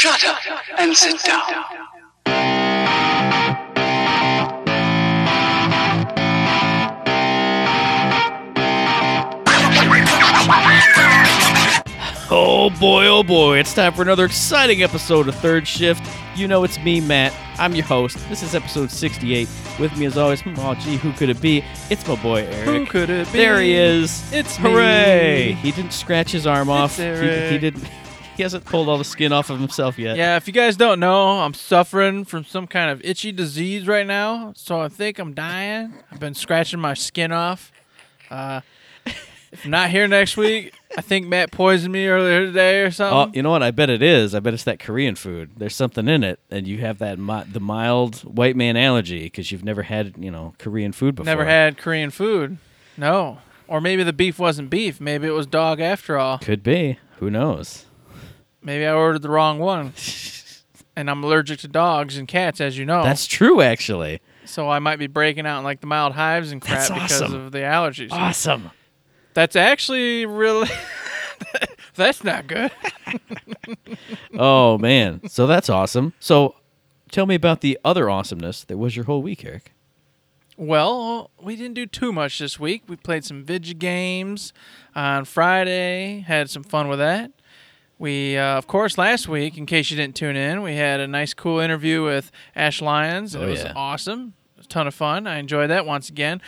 Shut up and sit down. Oh boy, oh boy, it's time for another exciting episode of Third Shift. You know it's me, Matt. I'm your host. This is episode 68. With me as always, hmm, oh gee, who could it be? It's my boy Eric. Who could it be? There he is. It's me. Hooray! He didn't scratch his arm off. He, Eric. he didn't. He hasn't pulled all the skin off of himself yet. Yeah, if you guys don't know, I'm suffering from some kind of itchy disease right now, so I think I'm dying. I've been scratching my skin off. Uh, if I'm not here next week, I think Matt poisoned me earlier today or something. Oh, something. you know what? I bet it is. I bet it's that Korean food. There's something in it, and you have that mi- the mild white man allergy because you've never had you know Korean food before. Never had Korean food. No. Or maybe the beef wasn't beef. Maybe it was dog after all. Could be. Who knows? Maybe I ordered the wrong one. And I'm allergic to dogs and cats, as you know. That's true, actually. so I might be breaking out in like the mild hives and crap That's because awesome. of the allergies. Awesome. That's actually really. that's not good. Oh man, so that's awesome. So, tell me about the other awesomeness that was your whole week, Eric. Well, we didn't do too much this week. We played some video games on Friday. Had some fun with that. We, uh, of course, last week, in case you didn't tune in, we had a nice, cool interview with Ash Lyons. Oh, it was yeah. awesome. It was a ton of fun. I enjoyed that once again.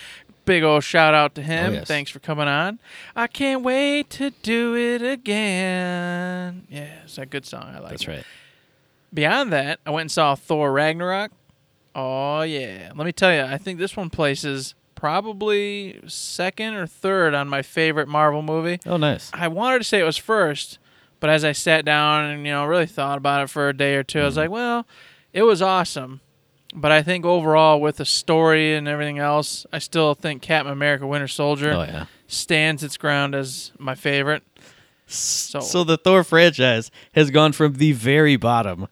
Big old shout out to him. Oh, yes. Thanks for coming on. I can't wait to do it again. Yeah, it's a good song. I like That's it. right. Beyond that, I went and saw Thor Ragnarok. Oh yeah, let me tell you, I think this one places probably second or third on my favorite Marvel movie. Oh, nice. I wanted to say it was first, but as I sat down and you know really thought about it for a day or two, I was mm-hmm. like, well, it was awesome. But I think overall, with the story and everything else, I still think Captain America: Winter Soldier Oh yeah. stands its ground as my favorite. So, so the Thor franchise has gone from the very bottom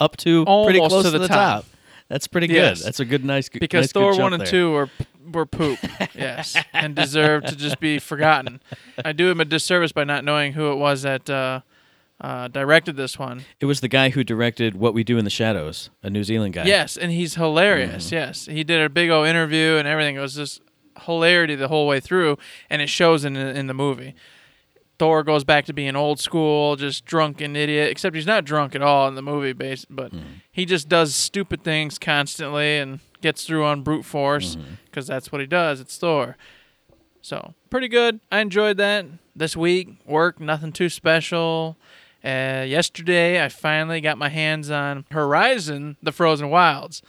up to pretty Almost close to the top. That's pretty Yes. good. That's a good, nice. because nice, good Thor jump one and there. two were were poop, yes, and deserve to just be forgotten. I do him a disservice by not knowing who it was that uh, uh, directed this one. It was the guy who directed What We Do in the Shadows, a New Zealand guy. Yes, and he's hilarious. Mm-hmm. Yes, he did a big old interview and everything. It was just hilarity the whole way through, and it shows in in the movie. Thor goes back to being old school, just drunken idiot. Except he's not drunk at all in the movie, base, but Mm-hmm. he just does stupid things constantly and gets through on brute force Mm-hmm. because that's what he does. It's Thor. So pretty good. I enjoyed that this week. Work, nothing too special. Uh, yesterday, I finally got my hands on Horizon: The Frozen Wilds,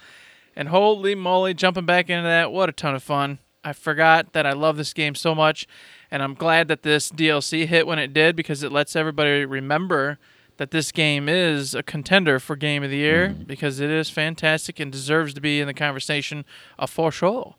and holy moly, jumping back into that, what a ton of fun! I forgot that I love this game so much, and I'm glad that this DLC hit when it did because it lets everybody remember that this game is a contender for Game of the Year because it is fantastic and deserves to be in the conversation uh, for sure.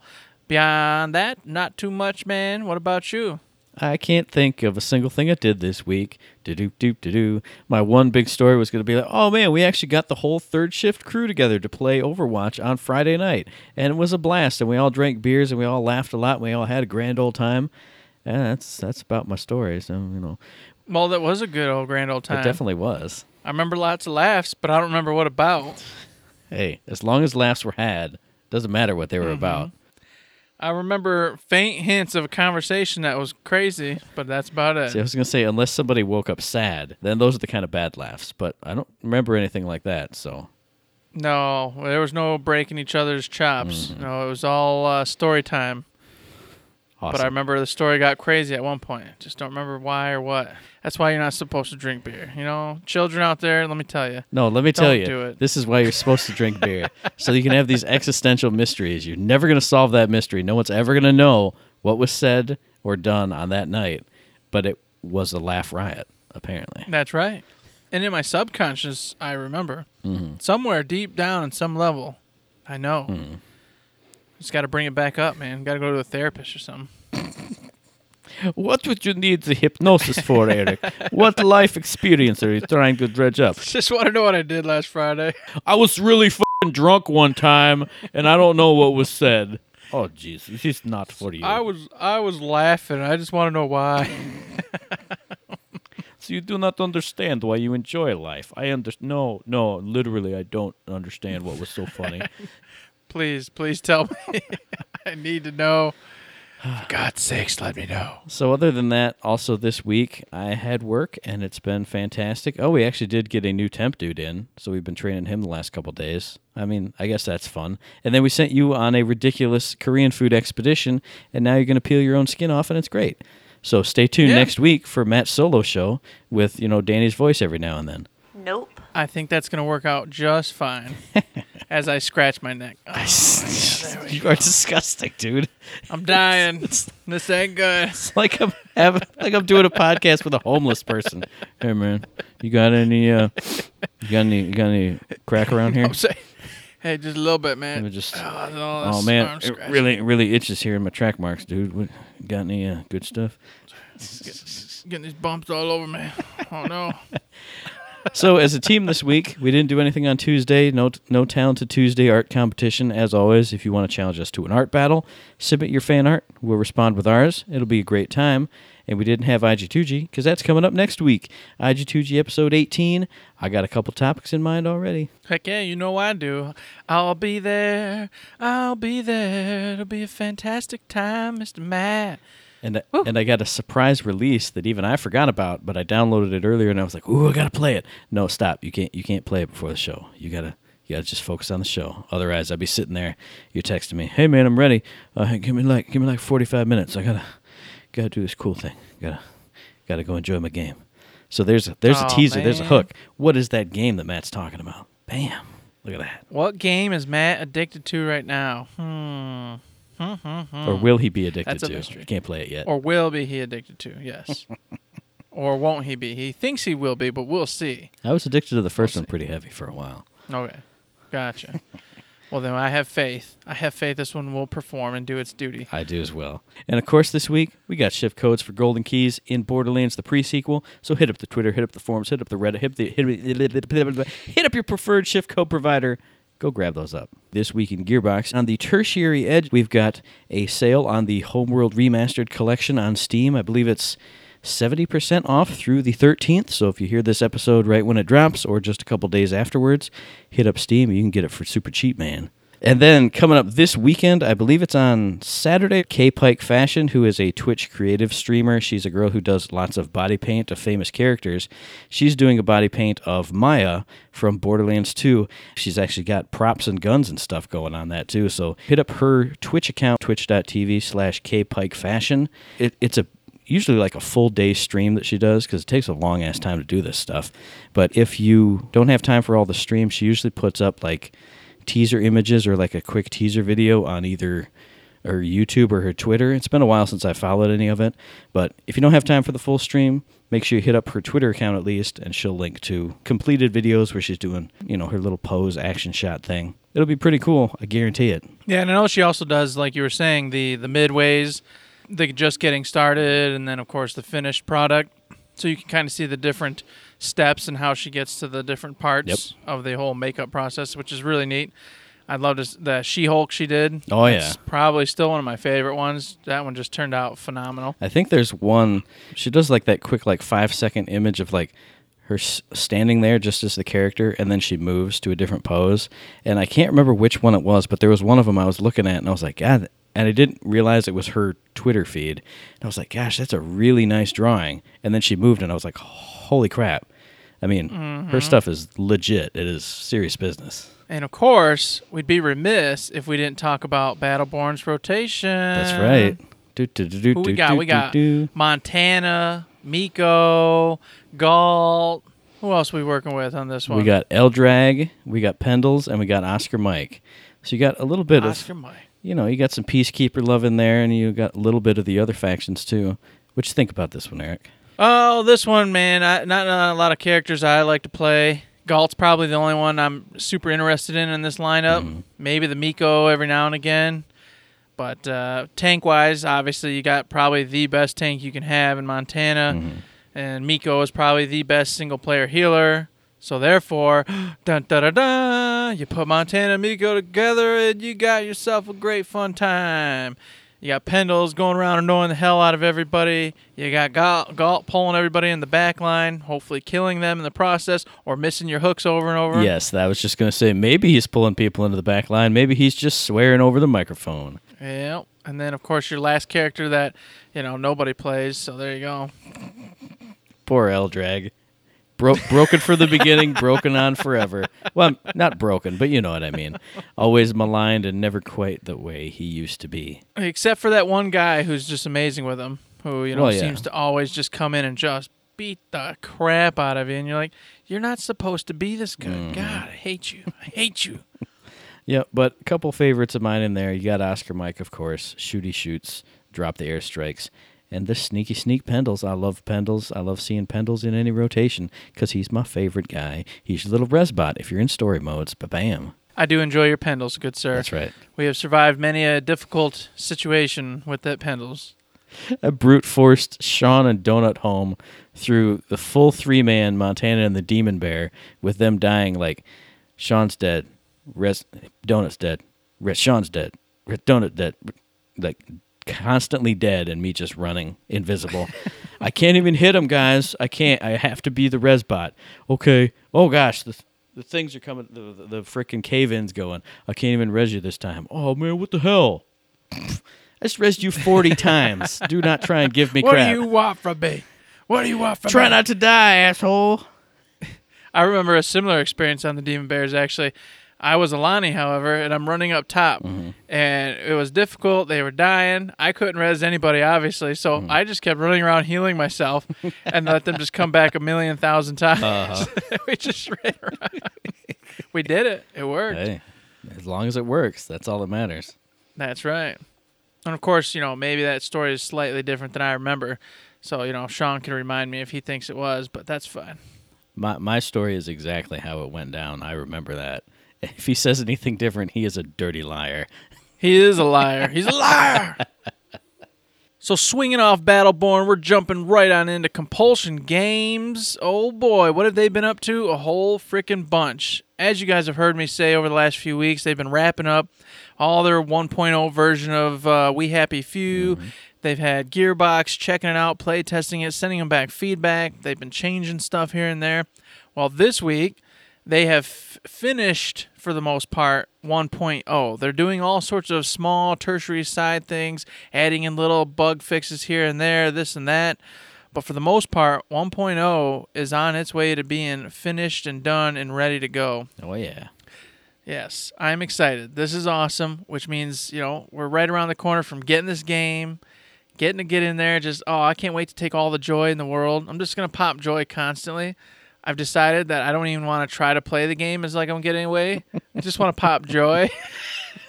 Beyond that, not too much, man. What about you? I can't think of a single thing I did this week. Do do do do do. My one big story was going to be like, oh man, we actually got the whole third shift crew together to play Overwatch on Friday night, and it was a blast. And we all drank beers and we all laughed a lot. And we all had a grand old time. And that's that's about my story. So you know, Well, that was a good old grand old time. it definitely was. I remember lots of laughs, but I don't remember what about. Hey, as long as laughs were had, doesn't matter what they Mm-hmm. were about. I remember faint hints of a conversation that was crazy, but that's about it. See, I was gonna say unless somebody woke up sad, then those are the kind of bad laughs. But I don't remember anything like that. So No, there was no breaking each other's chops. Mm-hmm. No, it was all uh, story time. Awesome. But I remember the story got crazy at one point. Just don't remember why or what. That's why you're not supposed to drink beer. You know, children out there, let me tell you. No, let me tell Don't you. do it. This is why you're supposed to drink beer. so you can have these existential mysteries. You're never going to solve that mystery. No one's ever going to know what was said or done on that night. But it was a laugh riot, apparently. That's right. And in my subconscious, I remember Mm-hmm. somewhere deep down in some level, I know. Mm-hmm. Just got to bring it back up, man. Got to go to a therapist or something. What would you need the hypnosis for, Eric? what life experience are you trying to dredge up? Just want to know what I did last Friday. I was really fucking drunk one time, and I don't know what was said. Oh, jeez, this is not for you. I was I was laughing. I just want to know why. So you do not understand why you enjoy life. I under no, no, literally, I don't understand what was so funny. Please, please tell me. I need to know. For God's sakes, let me know. so, other than that, also this week I had work and it's been fantastic. Oh, we actually did get a new temp dude in, so we've been training him the last couple days. I mean, I guess that's fun. And then we sent you on a ridiculous Korean food expedition, and now you're going to peel your own skin off, and it's great. So stay tuned Yeah. next week for Matt's solo show with you know Danny's voice every now and then. Nope. I think that's going to work out just fine as I scratch my neck. Oh, you are disgusting, dude. I'm dying. this ain't good. It's like I'm having, like I'm doing a podcast with a homeless person. Hey man, you got any uh, you got any you got any crack around here? Saying, hey, just a little bit, man. just. Oh, no, Oh man, it really really itches here in my track marks, dude. What, got any uh, good stuff? getting these bumps all over me. Oh no. So as a team this week, we didn't do anything on Tuesday. No, no talented Tuesday art competition. As always, if you want to challenge us to an art battle, submit your fan art. We'll respond with ours. It'll be a great time. And we didn't have IG2G because that's coming up next week. IG2G episode 18. I got a couple topics in mind already. Heck yeah, you know I do. I'll be there. I'll be there. It'll be a fantastic time, Mr. Matt. And I, and I got a surprise release that even I forgot about, but I downloaded it earlier and I was like, "Ooh, I gotta play it." No, stop! You can't you can't play it before the show. You gotta you gotta just focus on the show. Otherwise, I'd be sitting there. You're texting me, "Hey man, I'm ready. Uh, give me like give me like 45 minutes. I gotta gotta do this cool thing. Gotta gotta go enjoy my game." So there's a there's a Aw, teaser. There's a hook. What is that game that Matt's talking about? Bam! Look at that. What game is Matt addicted to right now? Hmm. Or will he be addicted That's a to? mystery. Can't play it yet. Or will be he addicted to? Yes. or won't he be? He thinks he will be, but we'll see. I was addicted to the first one pretty heavy for a while. Okay. Gotcha. well, then I have faith. I have faith this one will perform and do its duty. I do as well. And of course, this week we got shift codes for Golden Keys in Borderlands, the prequel. So hit up the Twitter, hit up the forums, hit up the Reddit, hit, the, hit, hit up your preferred shift code provider. Go grab those up. This week in Gearbox, on the tertiary edge, we've got a sale on the Homeworld Remastered Collection on Steam. I believe it's 70% off through the 13th. So if you hear this episode right when it drops or just a couple days afterwards, hit up Steam. You can get it for super cheap, man. And then coming up this weekend, I believe it's on Saturday, Kay Pike Fashion, who is a Twitch creative streamer. She's a girl who does lots of body paint of famous characters. She's doing a body paint of Maya from Borderlands 2. She's actually got props and guns and stuff going on that too. So hit up her Twitch account, twitch.tv slash Kay Pike Fashion. It, it's a usually like a full day stream that she does because it takes a long ass time to do this stuff. But if you don't have time for all the streams, she usually puts up like teaser images or like a quick teaser video on either her YouTube or her Twitter. It's been a while since I followed any of it, but if you don't have time for the full stream, make sure you hit up her Twitter account at least, and she'll link to completed videos where she's doing, you know, her little pose action shot thing. It'll be pretty cool. I guarantee it. Yeah, and I know she also does, like you were saying, the the midways, the just getting started, and then of course the finished product. So you can kind of see the different steps and how she gets to the different parts of the whole makeup process, which is really neat. I loved this, the She-Hulk she did. Oh, yeah. That's probably still one of my favorite ones. That one just turned out phenomenal. I think there's one. She does like that quick, like five second image of like her standing there just as the character, and then she moves to a different pose. And I can't remember which one it was, but there was one of them I was looking at, and I was like, God. And I didn't realize it was her Twitter feed. And I was like, Gosh, that's a really nice drawing. And then she moved, and I was like, Holy crap! I mean, her mm-hmm. stuff is legit. It is serious business. And of course, we'd be remiss if we didn't talk about Battleborn's rotation. That's right. Do, do, do, Who we got? We got. Montana, Miko, Galt. Who else we working with on this one? We got Eldrag, we got Pendles, and we got Oscar Mike. So you got a little bit Oscar of, Mike. you know, you got some Peacekeeper love in there, and you got a little bit of the other factions too. What you think about this one, Eric? Oh, this one, man. I, not, not a lot of characters I like to play. Galt's probably the only one I'm super interested in in this lineup. Mm-hmm. Maybe the Miko every now and again. But uh, tank wise, obviously, you got probably the best tank you can have in Montana. Mm-hmm. And Miko is probably the best single player healer. So therefore, dun da da da, you put Montana and Miko together and you got yourself a great fun time. You got Pendles going around annoying the hell out of everybody. You got Galt, Galt pulling everybody in the back line, hopefully killing them in the process or missing your hooks over and over. Yes, that was just going to say maybe he's pulling people into the back line. Maybe he's just swearing over the microphone. Yeah. And then, of course, your last character that, you know, nobody plays. So there you go. Poor Eldrag. Bro- broken for the beginning, broken on forever. Well, not broken, but you know what I mean. Always maligned and never quite the way he used to be. Except for that one guy who's just amazing with him, who, you know, Well, yeah. seems to always just come in and just beat the crap out of you. And you're like, you're not supposed to be this good. Mm-hmm. God, I hate you. I hate you. Yeah, but a couple favorites of mine in there. You got Oscar Mike, of course. Shooty shoots, drop the airstrikes. And this sneaky sneak Pendles. I love Pendles. I love seeing Pendles in any rotation because he's my favorite guy. He's your little resbot if you're in story modes. Ba bam. I do enjoy your Pendles, good sir. That's right. We have survived many a difficult situation with that Pendles. I brute forced Sean and Donut home through the full three man Montana and the Demon Bear with them dying like Sean's dead, Res, Donut's dead, Res, Sean's dead, Res, Donut dead, like constantly dead, and me just running invisible. I can't even hit him, guys. I can't. I have to be the Resbot. Okay. Oh gosh, the the things are coming. The the, the freaking cave ins going. I can't even res you this time. Oh man, what the hell? I just resed you 40 times. Do not try and give me What crap. What do you want from me? What do you want from Try me? Try not to die, asshole. I remember a similar experience on the Demon Bears actually. I was Alani, however, and I'm running up top, Mm-hmm. and it was difficult. They were dying. I couldn't res anybody, obviously, so Mm-hmm. I just kept running around healing myself and let them just come back a million thousand times. Uh-huh. we just ran around. we did it. It worked. Hey, as long as it works, that's all that matters. That's right. And of course, you know, maybe that story is slightly different than I remember. So, you know, Sean can remind me if he thinks it was, but that's fine. My my story is exactly how it went down. I remember that. If he says anything different, he is a dirty liar. He is a liar. He's a liar. So swinging off Battleborn, we're jumping right on into Compulsion Games. Oh boy, what have they been up to? A whole freaking bunch. As you guys have heard me say over the last few weeks, they've been wrapping up all their 1.0 version of uh, We Happy Few. They've had Gearbox checking it out, play testing it, sending them back feedback. They've been changing stuff here and there. Well, this week they have f- finished for the most part 1.0 they're doing all sorts of small tertiary side things adding in little bug fixes here and there this and that. But for the most part 1.0 is on its way to being finished and done and ready to go. Oh yeah. yes i'm excited. This is awesome which means you know we're right around the corner from getting this game getting to get in there. Just oh i can't wait to take all the joy in the world. I'm just going to pop joy constantly I've decided that I don't even want to try to play the game as like I'm getting away. I just want to pop joy.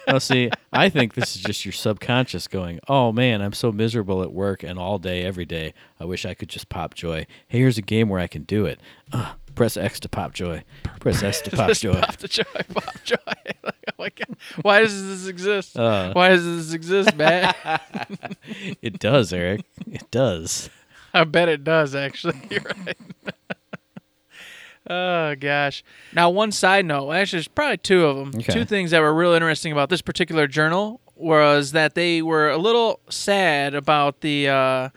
Well, see, I think this is just your subconscious going, "Oh man, I'm so miserable at work and all day, every day. I wish I could just pop joy. Hey, here's a game where I can do it. Uh, press X to pop joy. Press X to pop joy. pop the joy, pop joy. like, oh my god, why does this exist? Uh. why does this exist, man? It does, Eric. It does. I bet it does. Actually, you're right. Oh gosh. Now, one side note. Actually, there's probably two of them. Okay. Two things that were real interesting about this particular journal was that they were a little sad about the. Uh,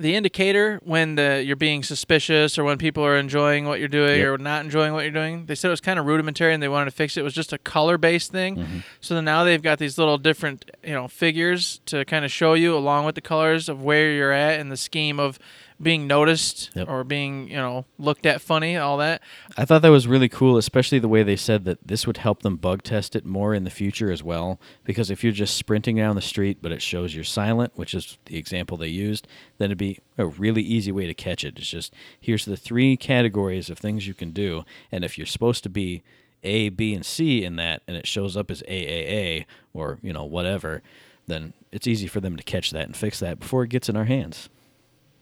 the indicator when the you're being suspicious or when people are enjoying what you're doing Yep. or not enjoying what you're doing. They said it was kind of rudimentary and they wanted to fix it. It was just a color based thing. Mm-hmm. So then now they've got these little different you know figures to kind of show you along with the colors of where you're at in the scheme of being noticed Yep. or being you know looked at funny, all that. I thought that was really cool, especially the way they said that this would help them bug test it more in the future as well. Because if you're just sprinting down the street, but it shows you're silent, which is the example they used, then it'd be a really easy way to catch it. It's just here's the three categories of things you can do, and if you're supposed to be A, B, and C in that, and it shows up as AAA or you know whatever, then it's easy for them to catch that and fix that before it gets in our hands.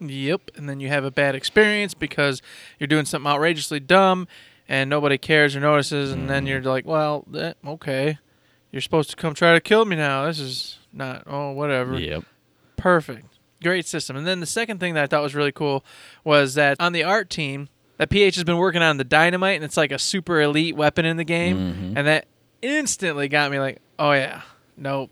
Yep, and then you have a bad experience because you're doing something outrageously dumb and nobody cares or notices, and then you're like, well, that, okay, you're supposed to come try to kill me now. This is not, oh, whatever. Yep. Perfect. Great system. And then the second thing that I thought was really cool was that on the art team, that PH has been working on the dynamite, and it's like a super elite weapon in the game, Mhm. and that instantly got me like, oh yeah, nope,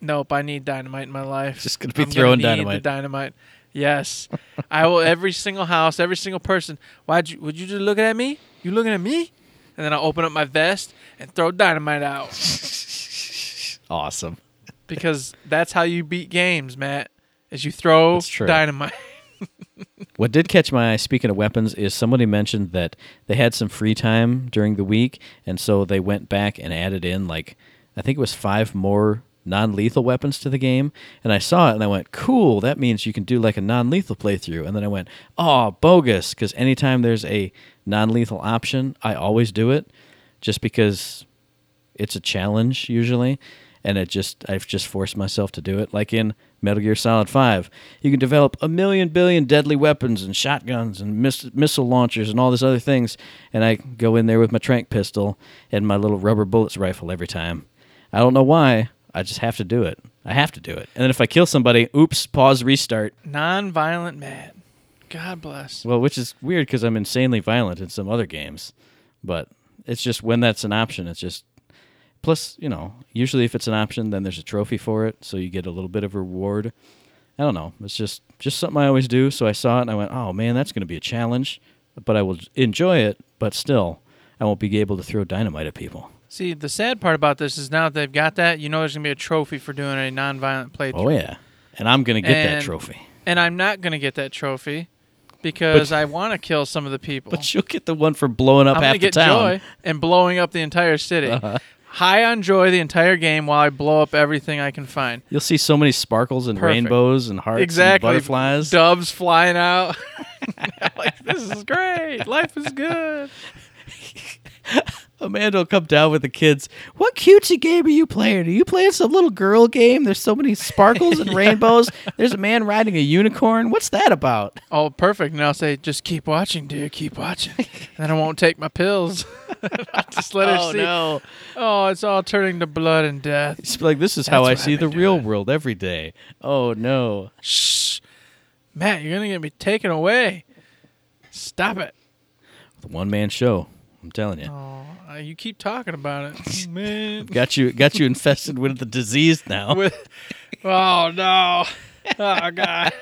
Nope, I need dynamite in my life. Just gonna be I'm throwing the dynamite. dynamite. Yes, I will. Every single house, every single person. Why'd you? Would you just looking at me? You looking at me? And then I'll open up my vest and throw dynamite out Awesome. because that's how you beat games, Matt. Is you throw dynamite. What did catch my eye, speaking of weapons, is somebody mentioned that they had some free time during the week, and so they went back and added in, like, I think it was five more non lethal weapons to the game. And I saw it and I went, cool, that means you can do like a non lethal playthrough. And then I went, oh, bogus, because anytime there's a non lethal option, I always do it just because it's a challenge usually and it just I've just forced myself to do it like in Metal Gear Solid 5 you can develop a million billion deadly weapons and shotguns and miss- missile launchers and all this other things and I go in there with my trank pistol and my little rubber bullets rifle every time I don't know why I just have to do it I have to do it and then if I kill somebody oops pause restart Non-violent Matt. God bless. well which is weird cuz I'm insanely violent in some other games but it's just when that's an option it's just Plus, you know, usually if it's an option, then there's a trophy for it, so you get a little bit of reward. I don't know. It's just just something I always do. So I saw it and I went, "Oh man, that's going to be a challenge," but I will enjoy it. But still, I won't be able to throw dynamite at people. See, the sad part about this is now that they've got that, you know, there's gonna be a trophy for doing a non-violent playthrough. Oh yeah, and I'm going to get that trophy. And I'm not gonna get that trophy because I want to kill some of the people. But you'll get the one for blowing up I'm half gonna get the town. joy and blowing up the entire city. Uh-huh. High on joy the entire game while I blow up everything I can find. You'll see so many sparkles and Perfect. rainbows and hearts exactly. and butterflies. Doves flying out. like this is great. Life is good. Amanda will come down with the kids. What cutesy game are you playing? Are you playing some little girl game? There's so many sparkles and rainbows. There's a man riding a unicorn. What's that about? Oh, perfect. And I'll say, just keep watching, dear. Keep watching. then I won't take my pills. I'll just let her oh see. no! Oh, it's all turning to blood and death. It's like this is how I see the been real doing. world every day. Oh no! Shh. Matt, you're going to get me taken away. Stop it. The one man show. I'm telling you. Oh, you keep talking about it. Man. Got you got you infested with the disease now. With, oh, no. Oh, God.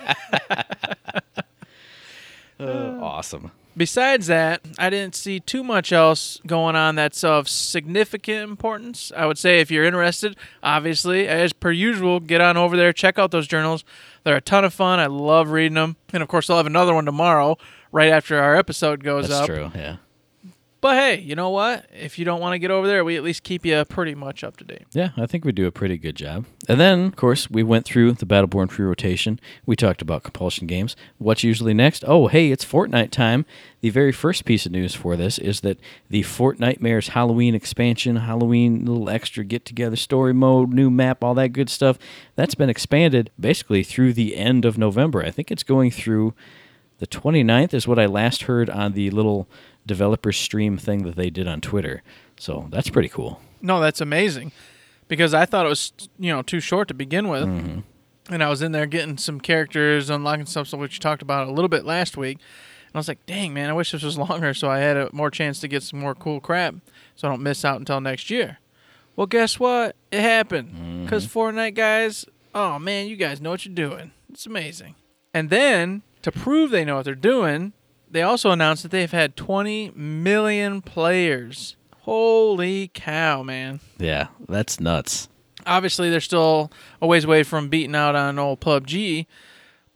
Uh, awesome. Besides that, I didn't see too much else going on that's of significant importance. I would say if you're interested, obviously, as per usual, get on over there, check out those journals. They're a ton of fun. I love reading them. And of course, I'll have another one tomorrow, right after our episode goes That's up. true. Yeah. But hey, you know what? If you don't want to get over there, we at least keep you pretty much up to date. Yeah, I think we do a pretty good job. And then, of course, we went through the Battleborn free rotation. We talked about compulsion games. What's usually next? Oh, hey, it's Fortnite time. The very first piece of news for this is that the Fortnitemares Halloween expansion, Halloween little extra get together story mode, new map, all that good stuff, that's been expanded basically through the end of November. I think it's going through the 29th is what I last heard on the little developer stream thing that they did on Twitter. So that's pretty cool. No, that's amazing because I thought it was you know too short to begin with, mm-hmm. and I was in there getting some characters, unlocking stuff, which you talked about a little bit last week, and I was like, dang man, I wish this was longer so I had a more chance to get some more cool crap, so I don't miss out until next year. Well, guess what? It happened mm-hmm. because Fortnite guys, oh man, you guys know what you're doing. It's amazing. And then to prove they know what they're doing, they also announced that they've had 20 million players. Holy cow, man Yeah, that's nuts. obviously they're still a ways away from beating out on old PUBG,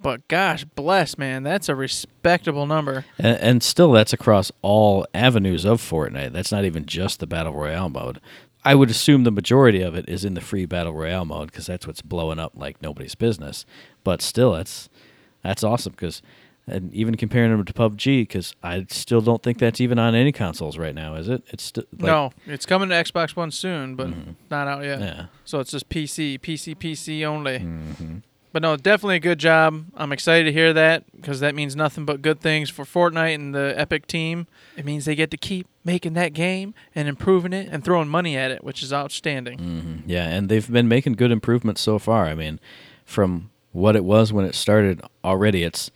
but gosh bless, man, that's a respectable number. And, and still, that's across all avenues of Fortnite. That's not even just the Battle Royale mode. I would assume the majority of it is in the free Battle Royale mode because that's what's blowing up like nobody's business. But still, that's that's awesome because, and even comparing them to PUBG, because I still don't think that's even on any consoles right now, is it? It's still like, Mm-hmm. no, it's coming to Xbox One soon, but not out yet. Yeah. So it's just PC, PC, PC only. Mm-hmm. But no, definitely a good job. I'm excited to hear that because that means nothing but good things for Fortnite and the Epic team. It means they get to keep making that game and improving it and throwing money at it, which is outstanding. Mhm. Yeah, and they've been making good improvements so far. I mean, from what it was when it started already, it's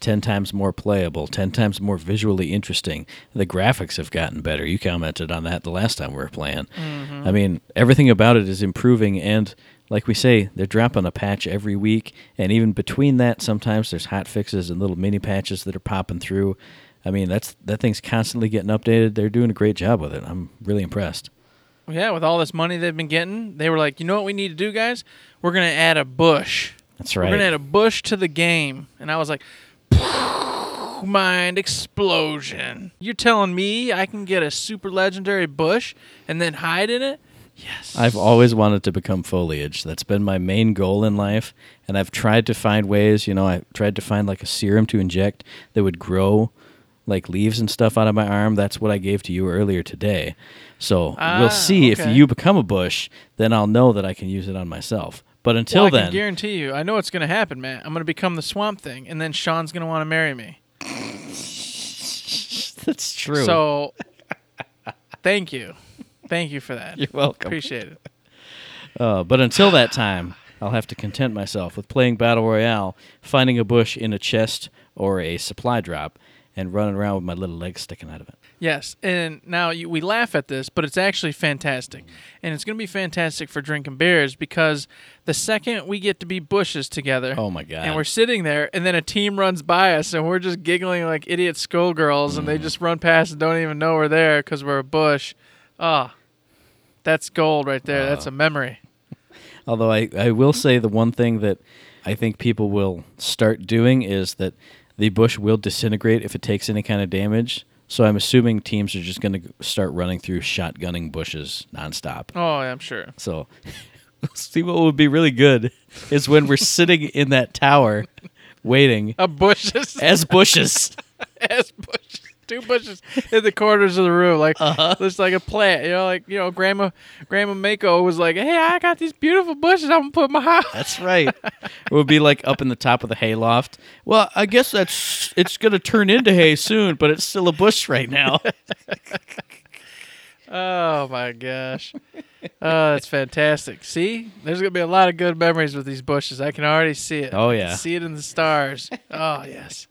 10 times more playable, 10 times more visually interesting. The graphics have gotten better. You commented on that the last time we were playing. Mm-hmm. I mean, everything about it is improving and like we say, they're dropping a patch every week, and even between that, sometimes there's hot fixes and little mini patches that are popping through. I mean, that's that thing's constantly getting updated. They're doing a great job with it. I'm really impressed. Yeah, with all this money they've been getting, they were like, you know what we need to do, guys? We're gonna add a bush. That's right. We're gonna add a bush to the game, and I was like, mind explosion. You're telling me I can get a super legendary bush and then hide in it? Yes. I've always wanted to become foliage. That's been my main goal in life, and I've tried to find ways. You know, I tried to find like a serum to inject that would grow like leaves and stuff out of my arm. That's what I gave to you earlier today. So Ah, we'll see okay. if you become a bush, then I'll know that I can use it on myself. But until well, I then, can guarantee you, I know what's gonna happen, man. I'm gonna become the swamp thing, and then Sean's gonna want to marry me. that's true. So, thank you, thank you for that. you're welcome. Appreciate it. Uh, but until that time, I'll have to content myself with playing Battle Royale, finding a bush in a chest or a supply drop, and running around with my little legs sticking out of it. Yes, and now you, we laugh at this, but it's actually fantastic, and it's going to be fantastic for drinking beers because the second we get to be bushes together, Oh my god! and we're sitting there, and then a team runs by us, and we're just giggling like idiot schoolgirls, and they Mm. just run past and don't even know we're there because we're a bush. Ah, that's gold right there. That's a memory. Although I, I will say the one thing that I think people will start doing is that the bush will disintegrate if it takes any kind of damage. So I'm assuming teams are just going to start running through shotgunning bushes nonstop. Oh, I'm sure. So see what would be really good is when we're sitting in that tower waiting A bushes as bushes. as bushes. Two bushes in the corners of the room, like Uh-huh. looks like a plant. You know, like you know, Grandma Grandma Mako was like, "Hey, I got these beautiful bushes. I'm gonna put in my house." That's right. It would be like up in the top of the hayloft. Well, I guess that's it's going to turn into hay soon, but it's still a bush right now. Oh my gosh, oh, that's fantastic. See, there's gonna be a lot of good memories with these bushes. I can already see it. Oh, yeah. see it in the stars. Oh yes.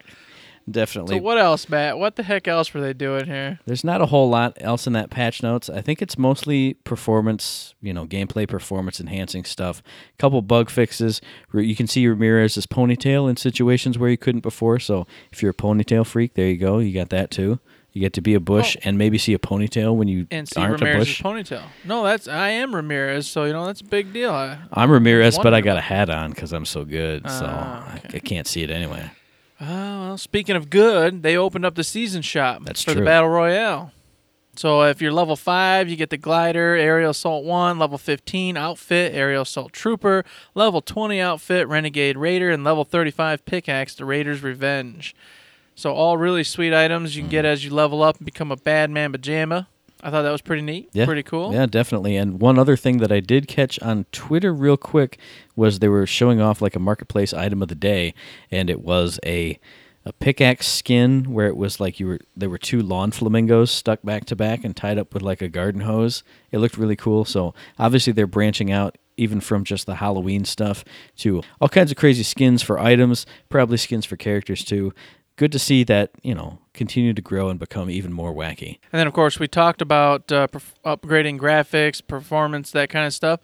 Definitely. So what else, Matt? What the heck else were they doing here? There's not a whole lot else in that patch notes. I think it's mostly performance, you know, gameplay performance enhancing stuff. A couple bug fixes. You can see Ramirez's ponytail in situations where you couldn't before. So if you're a ponytail freak, there you go. You got that too. You get to be a bush Oh. and maybe see a ponytail when you And see aren't a bush. ponytail. No, that's I am Ramirez, so you know that's a big deal. I, I'm Ramirez, but I got a hat on because I'm so good. so Ah, I, I can't see it anyway. Oh, well, speaking of good, they opened up the season shop That's for the. Battle Royale. So if you're level 5, you get the Glider, Aerial Assault 1, level 15 Outfit, Aerial Assault Trooper, level 20 Outfit, Renegade Raider, and level 35 Pickaxe, the Raider's Revenge. So all really sweet items you can get as you level up and become a bad man pajama. I thought that was pretty neat. Yeah. Pretty cool. Yeah, definitely. And one other thing that I did catch on Twitter real quick was they were showing off like a marketplace item of the day, and it was a a pickaxe skin where it was like you were there were two lawn flamingos stuck back to back and tied up with like a garden hose. It looked really cool. So obviously they're branching out even from just the Halloween stuff to all kinds of crazy skins for items, probably skins for characters too. Good to see that, you know, continue to grow and become even more wacky. And then, of course, we talked about uh, perf- upgrading graphics, performance, that kind of stuff.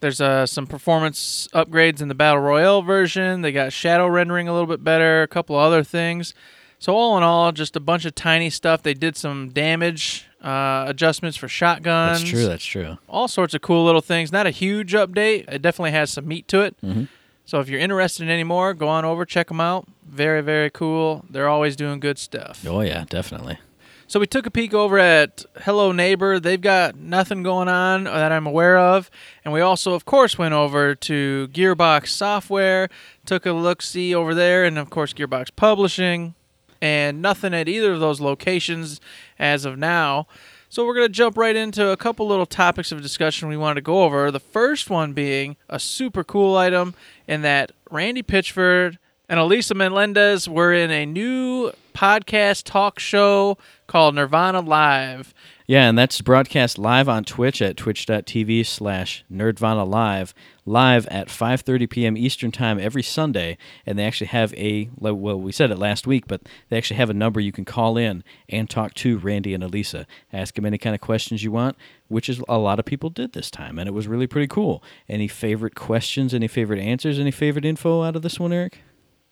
There's uh, some performance upgrades in the Battle Royale version. They got shadow rendering a little bit better, a couple other things. So, all in all, just a bunch of tiny stuff. They did some damage uh, adjustments for shotguns. That's true, that's true. all sorts of cool little things. Not a huge update. It definitely has some meat to it. Mhm. So, if you're interested in any more, go on over, check them out. Very, very cool. They're always doing good stuff. Oh yeah, definitely. So we took a peek over at Hello Neighbor. They've got nothing going on that I'm aware of. And we also, of course, went over to Gearbox Software, took a look see over there, and of course, Gearbox Publishing. And nothing at either of those locations as of now. So we're going to jump right into a couple little topics of discussion we wanted to go over. The first one being a super cool item in that Randy Pitchford and Elisa Melendez were in a new podcast talk show called Nerdvana Live. Yeah, and that's broadcast live on Twitch at twitch.tv slash nerdvana live, live at 5.30 p.m. Eastern Time every Sunday. And they actually have a, well, we said it last week, but they actually have a number you can call in and talk to Randy and Elisa. Ask them any kind of questions you want, which is a lot of people did this time, and it was really pretty cool. Any favorite questions, any favorite answers, any favorite info out of this one, Eric?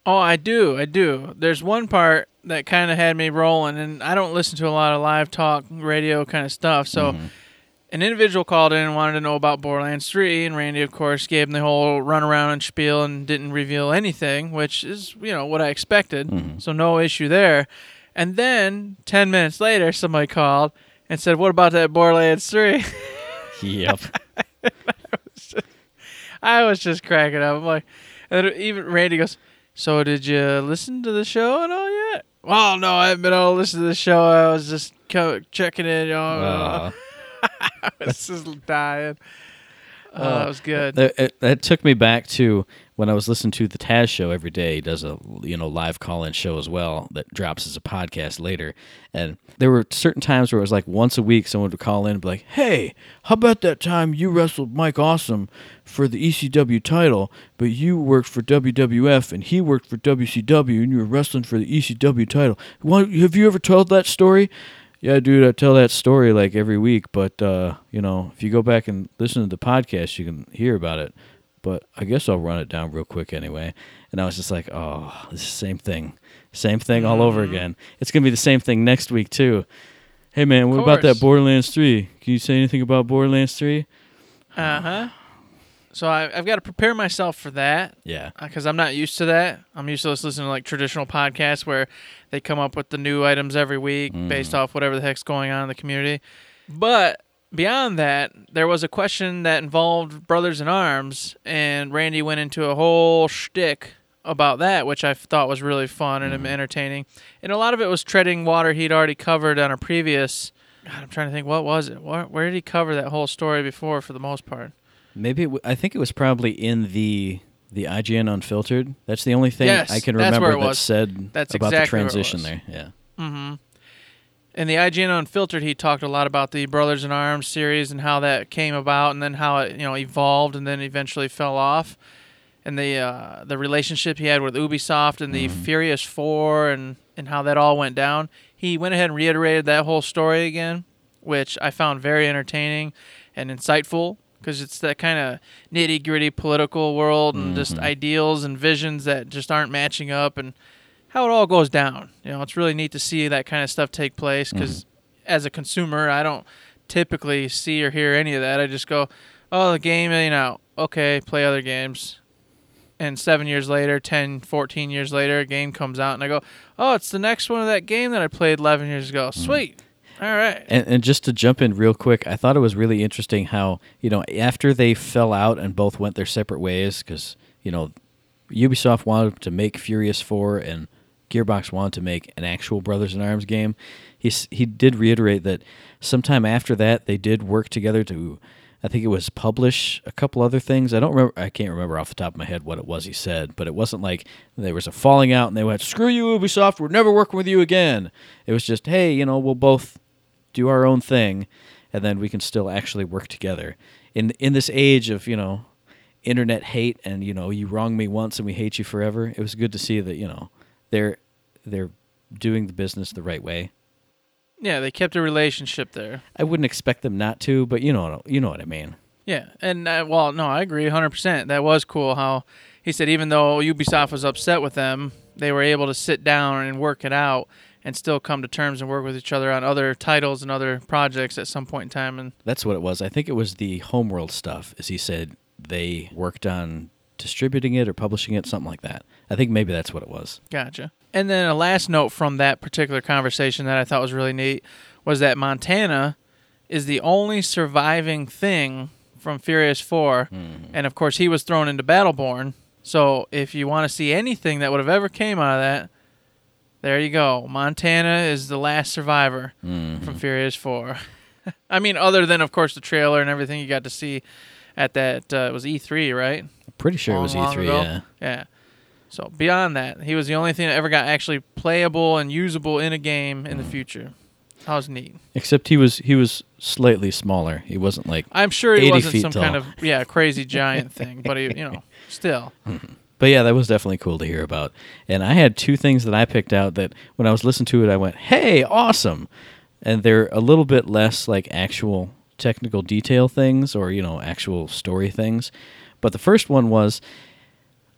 Oh, I do. I do. There's one part that kind of had me rolling, and I don't listen to a lot of live talk radio kind of stuff. So, mm-hmm. an individual called in and wanted to know about Borderlands 3, and Randy, of course, gave him the whole runaround and spiel and didn't reveal anything, which is, you know, what I expected. Mm-hmm. So, no issue there. And then, 10 minutes later, somebody called and said, What about that Borderlands 3? Yep. I was just cracking up. I'm like, and even Randy goes, "So did you listen to the show and all yet?" Well, no, I haven't been able to listen to the show. I was just co- checking in. You know, Uh, I was just dying. Oh, that was good. That, it, that took me back to when I was listening to the Taz show every day. He does a you know live call-in show as well that drops as a podcast later. And there were certain times where it was like once a week someone would call in and be like, "Hey, how about that time you wrestled Mike Awesome for the ECW title, but you worked for WWF and he worked for WCW and you were wrestling for the ECW title? Have you ever told that story?" Yeah, dude, I tell that story like every week, but uh, you know, if you go back and listen to the podcast, you can hear about it. But I guess I'll run it down real quick anyway. And I was just like, oh, this is the same thing, same thing all over Mm-hmm. again. It's gonna be the same thing next week too. Hey man, what about that course. Borderlands Three? Can you say anything about Borderlands Three? Uh huh. So I, I've got to prepare myself for that. Yeah, because I'm not used to that. I'm used to just listening to like traditional podcasts where they come up with the new items every week based off whatever the heck's going on in the community. But beyond that, there was a question that involved Brothers in Arms, and Randy went into a whole shtick about that, which I thought was really fun and mm-hmm. entertaining. And a lot of it was treading water he'd already covered on a previous. God, I'm trying to think. What was it? Where, where did he cover that whole story before, for the most part? maybe it w- I think it was probably in the the IGN Unfiltered. That's the only thing Yes, I can remember that was. said That's about exactly the transition there. Yeah. Mm-hmm. In the IGN Unfiltered, he talked a lot about the Brothers in Arms series and how that came about, and then how it you know evolved, and then eventually fell off, and the uh, the relationship he had with Ubisoft and the Furious Four, and and how that all went down. He went ahead and reiterated that whole story again, which I found very entertaining and insightful because it's that kind of nitty gritty political world and just ideals and visions that just aren't matching up and how it all goes down. You know, it's really neat to see that kind of stuff take place mm-hmm. because as a consumer, I don't typically see or hear any of that. I just go, oh, the game, you know, okay, play other games. And seven years later, 10, 14 years later, a game comes out, and I go, oh, it's the next one of that game that I played 11 years ago. Mm-hmm. Sweet. All right. And, and just to jump in real quick, I thought it was really interesting how you know after they fell out and both went their separate ways because you know Ubisoft wanted to make Furious Four and Gearbox wanted to make an actual Brothers in Arms game. He he did reiterate that sometime after that they did work together to. I think it was publish a couple other things. I don't remember. I can't remember off the top of my head what it was he said, but it wasn't like there was a falling out and they went, "Screw you, Ubisoft. We're never working with you again." It was just, "Hey, you know, we'll both do our own thing, and then we can still actually work together. In in this age of you know internet hate and you know you wrong me once and we hate you forever, it was good to see that you know they're they're doing the business the right way. Yeah, they kept a relationship there. I wouldn't expect them not to, but you know you know what I mean. Yeah, and uh, well, no, I agree 100%. That was cool how he said even though Ubisoft was upset with them, they were able to sit down and work it out and still come to terms and work with each other on other titles and other projects at some point in time. And That's what it was. I think it was the Homeworld stuff, as he said. They worked on distributing it or publishing it, something like that. I think maybe that's what it was. Gotcha. And then a last note from that particular conversation that I thought was really neat was that Montana is the only surviving thing from Furious 4. Mm-hmm. And of course, he was thrown into Battleborn. So if you want to see anything that would have ever came out of that, there you go. Montana is the last survivor from mm-hmm. Furious 4. I mean, other than, of course, the trailer and everything you got to see at that, uh, it was E3, right? Pretty sure it was E3. ago. Yeah. Yeah. So beyond that, he was the only thing that ever got actually playable and usable in a game in the future. That was neat. Except he was he was slightly smaller. He wasn't like. I'm sure he 80 wasn't some tall. kind of yeah crazy giant thing, but he, you know, still. But yeah, that was definitely cool to hear about. And I had two things that I picked out that when I was listening to it, I went, "Hey, awesome!" And they're a little bit less like actual technical detail things or you know actual story things. But the first one was.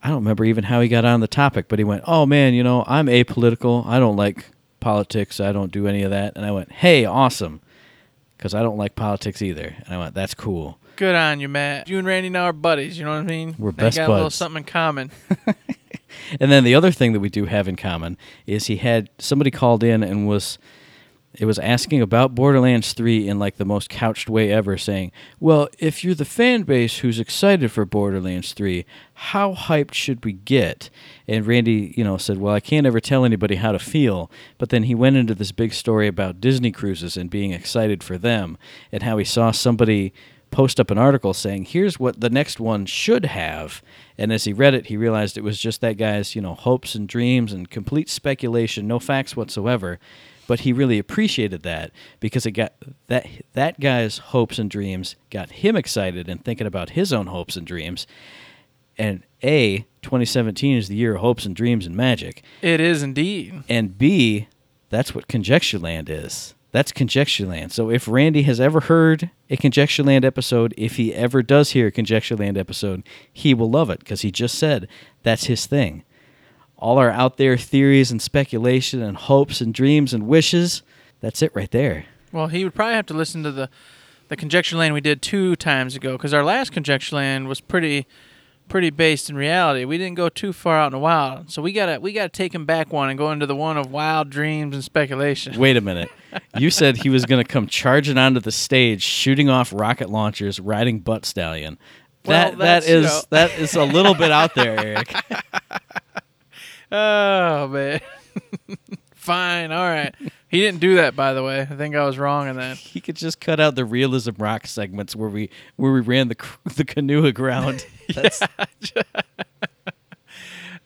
I don't remember even how he got on the topic, but he went, "Oh man, you know, I'm apolitical. I don't like politics. I don't do any of that." And I went, "Hey, awesome." Cuz I don't like politics either. And I went, "That's cool." Good on you, Matt. You and Randy now are buddies. You know what I mean? We're They best got a little something in common. And then the other thing that we do have in common is he had somebody called in and was it was asking about Borderlands 3 in like the most couched way ever saying, "Well, if you're the fan base who's excited for Borderlands 3, how hyped should we get?" And Randy, you know, said, "Well, I can't ever tell anybody how to feel." But then he went into this big story about Disney cruises and being excited for them and how he saw somebody post up an article saying, "Here's what the next one should have." And as he read it, he realized it was just that guy's, you know, hopes and dreams and complete speculation, no facts whatsoever. But he really appreciated that because it got that that guy's hopes and dreams got him excited and thinking about his own hopes and dreams. And A, 2017 is the year of hopes and dreams and magic. It is indeed. And B, that's what Conjectureland is. That's Conjectureland. So if Randy has ever heard a Conjectureland episode, if he ever does hear a Conjectureland episode, he will love it because he just said that's his thing. All our out there theories and speculation and hopes and dreams and wishes, that's it right there. Well, he would probably have to listen to the the conjecture land we did two times ago because our last conjecture land was pretty pretty based in reality. We didn't go too far out in the wild, so we gotta we gotta take him back one and go into the one of wild dreams and speculation. Wait a minute. You said he was going to come charging onto the stage, shooting off rocket launchers, riding butt stallion. That that that is you know. that is a little bit out there, Eric. Oh man. Fine, all right. He didn't do that, by the way. I think I was wrong in that. He could just cut out the realism rock segments where we where we ran the the canoe aground. That's,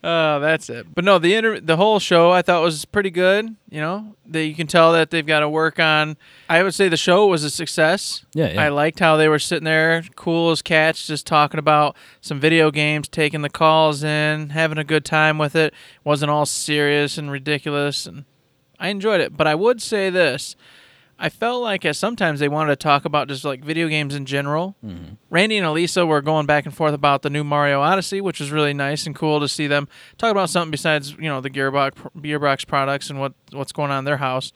Oh, that's it. But no, the inter- the whole show I thought was pretty good. You know, that you can tell that they've got to work on. I would say the show was a success. Yeah, yeah. I liked how they were sitting there, cool as cats, just talking about some video games, taking the calls in, having a good time with it. wasn't all serious and ridiculous, and I enjoyed it. But I would say this. I felt like as sometimes they wanted to talk about just like video games in general. Randy and Elisa were going back and forth about the new Mario Odyssey, which was really nice and cool to see them talk about something besides you know the Gearbox Gearbox products and what what's going on in their house.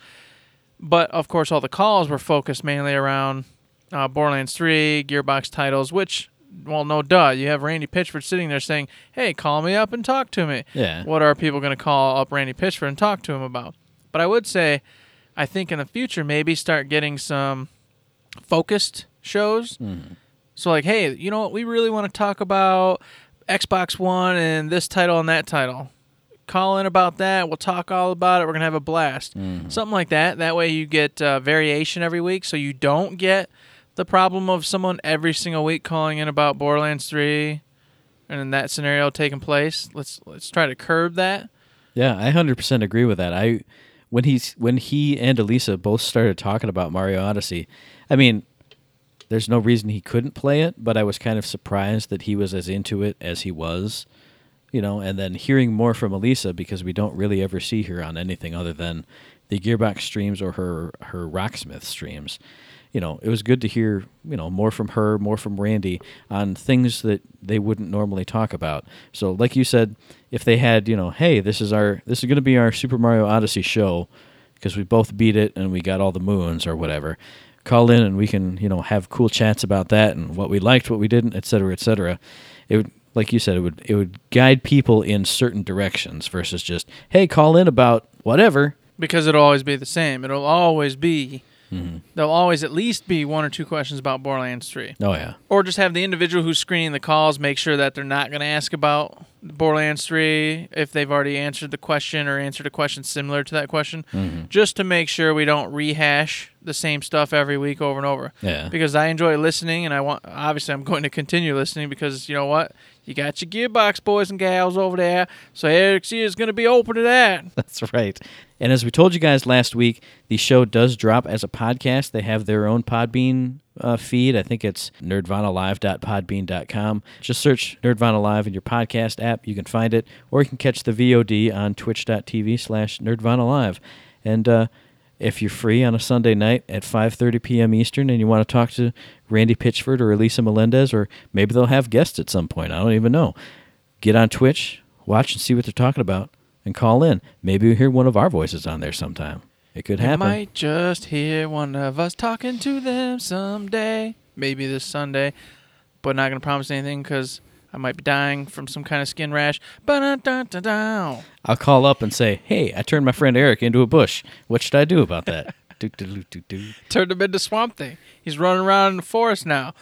But of course, all the calls were focused mainly around uh, Borderlands 3, Gearbox titles, which well, no duh. You have Randy Pitchford sitting there saying, "Hey, call me up and talk to me." Yeah. What are people going to call up Randy Pitchford and talk to him about? But I would say, I think in the future maybe start getting some focused shows. So like, hey, you know what? We really want to talk about Xbox One and this title and that title. Call in about that. We'll talk all about it. We're gonna have a blast. Something like that. That way you get uh, variation every week, so you don't get the problem of someone every single week calling in about Borderlands Three, and in that scenario taking place. Let's let's try to curb that. yeah, I hundred percent agree with that. I when he's when he and Elisa both started talking about Mario Odyssey, I mean, there's no reason he couldn't play it, but I was kind of surprised that he was as into it as he was. You know, and then hearing more from Elisa because we don't really ever see her on anything other than the Gearbox streams or her her Rocksmith streams. You know, it was good to hear, you know, more from her, more from Randy on things that they wouldn't normally talk about. So, like you said, if they had, you know, hey, this is our this is going to be our Super Mario Odyssey show because we both beat it and we got all the moons or whatever. Call in and we can, you know, have cool chats about that and what we liked, what we didn't, et cetera, et cetera. It would, like you said, it would it would guide people in certain directions versus just, hey, call in about whatever. because it'll always be the same. It'll always be. Mm-hmm. There'll always at least be one or two questions about Borderlands 3. Oh yeah, Or just have the individual who's screening the calls make sure that they're not going to ask about Borderlands 3 if they've already answered the question or answered a question similar to that question. Mm-hmm. Just to make sure we don't rehash the same stuff every week over and over. Yeah. Because I enjoy listening, and I want obviously I'm going to continue listening because you know what, you got your gearbox boys and gals over there, so Eric's ear is going to be open to that. That's right. And as we told you guys last week, the show does drop as a podcast. They have their own Podbean uh, feed. I think it's nerdvanalive.podbean.com. Just search Nerdvana Live in your podcast app. You can find it, or you can catch the VOD on twitch.tv slash nerdvanalive. And uh, if you're free on a Sunday night at 5.30 p.m. Eastern and you want to talk to Randy Pitchford or Elisa Melendez, or maybe they'll have guests at some point. I don't even know. Get on Twitch, watch and see what they're talking about, and call in. Maybe you'll hear one of our voices on there sometime. It could happen. You might just hear one of us talking to them someday, maybe this Sunday, but not going to promise anything because I might be dying from some kind of skin rash. I'll call up and say, "Hey, I turned my friend Eric into a bush. What should I do about that?" Do, do, do, do, do. Turned him into Swamp Thing. He's running around in the forest now.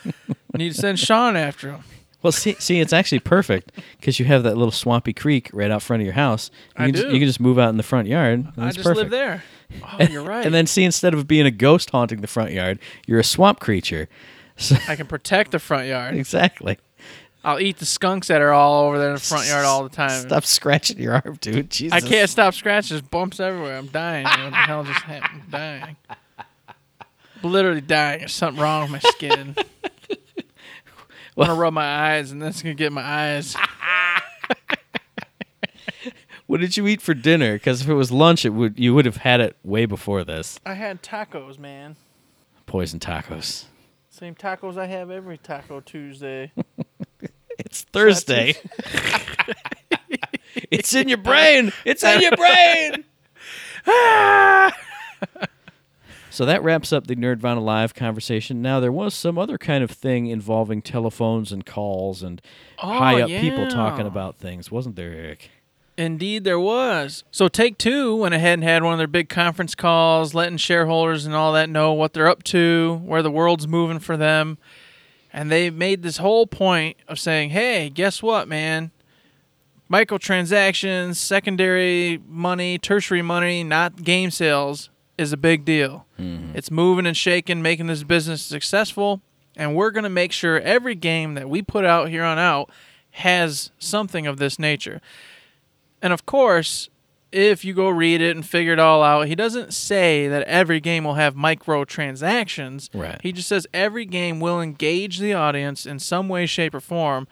Need to send Sean after him. Well, see, see, it's actually perfect because you have that little swampy creek right out front of your house. You I can Just, do. you can just move out in the front yard. and I just perfect. live there. Oh, you're right. And then see, instead of being a ghost haunting the front yard, you're a swamp creature. So, I can protect the front yard. exactly. I'll eat the skunks that are all over there in the front yard all the time. Stop scratching your arm, dude. Jesus. I can't stop scratching. There's bumps everywhere. I'm dying. What the hell just happened? I'm dying. Literally dying. There's something wrong with my skin. I want to rub my eyes, and that's gonna get my eyes. What did you eat for dinner? Because if it was lunch, it would you would have had it way before this. I had tacos, man. Poison tacos. Same tacos I have every Taco Tuesday. It's Thursday. it's in your brain. It's in your brain. so that wraps up the Nerdvana Live conversation. Now there was some other kind of thing involving telephones and calls and oh, high up people talking about things, wasn't there, Eric? Indeed, there was. So Take Two went ahead and had one of their big conference calls, letting shareholders and all that know what they're up to, where the world's moving for them. And they made this whole point of saying, hey, guess what, man? Microtransactions, secondary money, tertiary money, not game sales, is a big deal. Mm-hmm. It's moving and shaking, making this business successful. And we're going to make sure every game that we put out here on out has something of this nature. And of course, if you go read it and figure it all out, he doesn't say that every game will have microtransactions. Right. He just says every game will engage the audience in some way, shape, or form,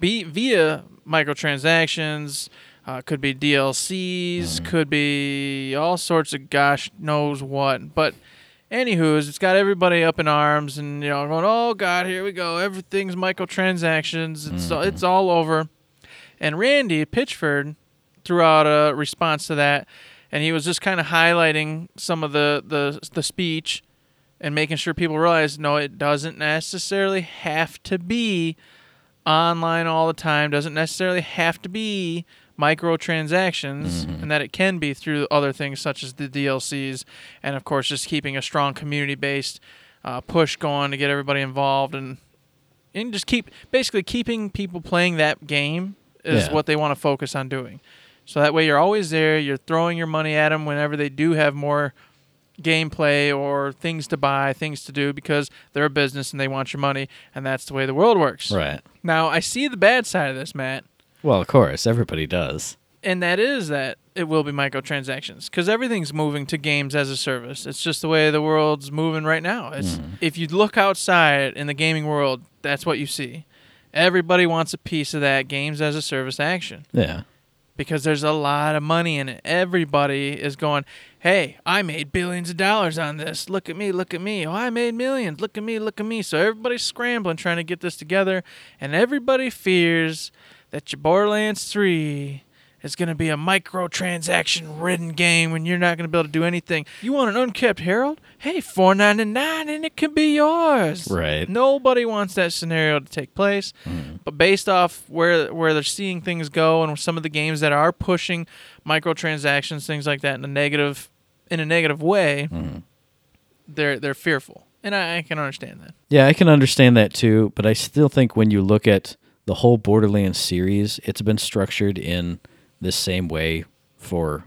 be via microtransactions. Uh, could be DLCs, could be all sorts of gosh knows what. But anywho's, it's got everybody up in arms and you know going, oh god, here we go, everything's microtransactions. It's it's all over. And Randy Pitchford threw out a response to that, and he was just kind of highlighting some of the, the the speech and making sure people realize no, it doesn't necessarily have to be online all the time. Doesn't necessarily have to be microtransactions, and that it can be through other things such as the DLCs, and of course just keeping a strong community based uh, push going to get everybody involved and and just keep basically keeping people playing that game is Yeah. what they want to focus on doing. So that way you're always there. You're throwing your money at them whenever they do have more gameplay or things to buy, things to do because they're a business and they want your money, and that's the way the world works. Right. Now I see the bad side of this, Matt, Well, of course, everybody does. and that is that it will be microtransactions because everything's moving to games as a service. It's just the way the world's moving right now. It's mm-hmm. if you look outside in the gaming world, that's what you see. Everybody wants a piece of that games as a service action Yeah. Because there's a lot of money in it. Everybody is going, "Hey, I made billions of dollars on this. Look at me, look at me. Oh, I made millions. Look at me, look at me." So everybody's scrambling trying to get this together, and everybody fears that your Borderlands 3 is going to be a microtransaction ridden game when you're not going to be able to do anything. You want an Unkempt Harold? Hey, 4.99 and it can be yours. Right. Nobody wants that scenario to take place. Mm. But based off where where they're seeing things go and some of the games that are pushing microtransactions, things like that in a negative in a negative way, mm. they're they're fearful. And I, I can understand that. Yeah, I can understand that too, but I still think when you look at the whole Borderlands series, it's been structured in this same way for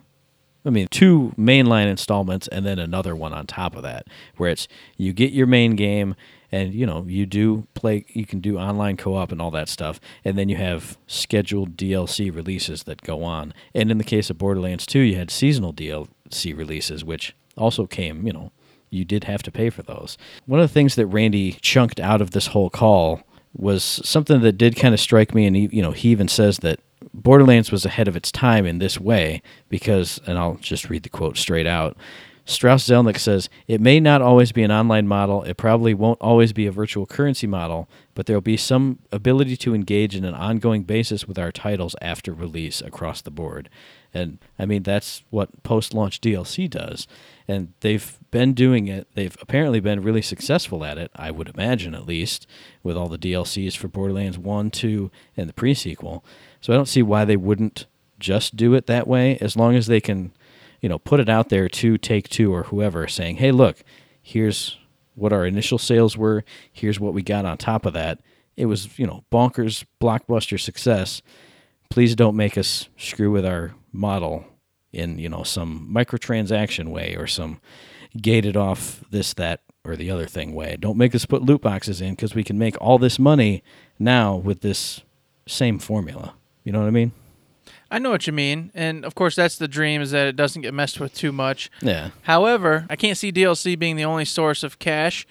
I mean, two mainline installments and then another one on top of that, where it's you get your main game and you know you do play, you can do online co-op and all that stuff, and then you have scheduled DLC releases that go on. And in the case of Borderlands 2, you had seasonal DLC releases, which also came, you know, you did have to pay for those. One of the things that Randy chunked out of this whole call was something that did kind of strike me, and he, you know, he even says that Borderlands was ahead of its time in this way because, and I'll just read the quote straight out. Strauss Zelnick says, It may not always be an online model. It probably won't always be a virtual currency model, but there will be some ability to engage in an ongoing basis with our titles after release across the board. And I mean, that's what post launch DLC does. And they've been doing it. They've apparently been really successful at it, I would imagine, at least, with all the DLCs for Borderlands 1, 2, and the pre sequel. So I don't see why they wouldn't just do it that way as long as they can, you know, put it out there to Take Two or whoever saying, hey, look, here's what our initial sales were, here's what we got on top of that. It was, you know, bonkers blockbuster success. Please don't make us screw with our model in, you know, some microtransaction way or some gated off this, that, or the other thing way. Don't make us put loot boxes in because we can make all this money now with this same formula. You know what I mean? I know what you mean, and of course that's the dream is that it doesn't get messed with too much. Yeah. However, I can't see DLC being the only source of cash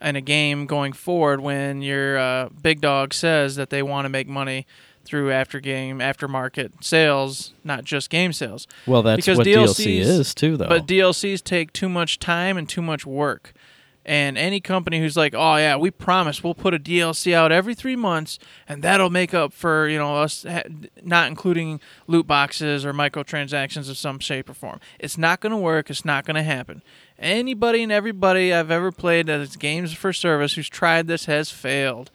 in a game going forward when your uh, big dog says that they want to make money through after game aftermarket sales, not just game sales. Well, that's Because what DLC is too, though. But DLCs take too much time and too much work. And any company who's like, "Oh yeah, we promise we'll put a DLC out every three months, and that'll make up for you know us ha- not including loot boxes or microtransactions of some shape or form," it's not going to work. It's not going to happen. Anybody and everybody I've ever played that is games for service who's tried this has failed.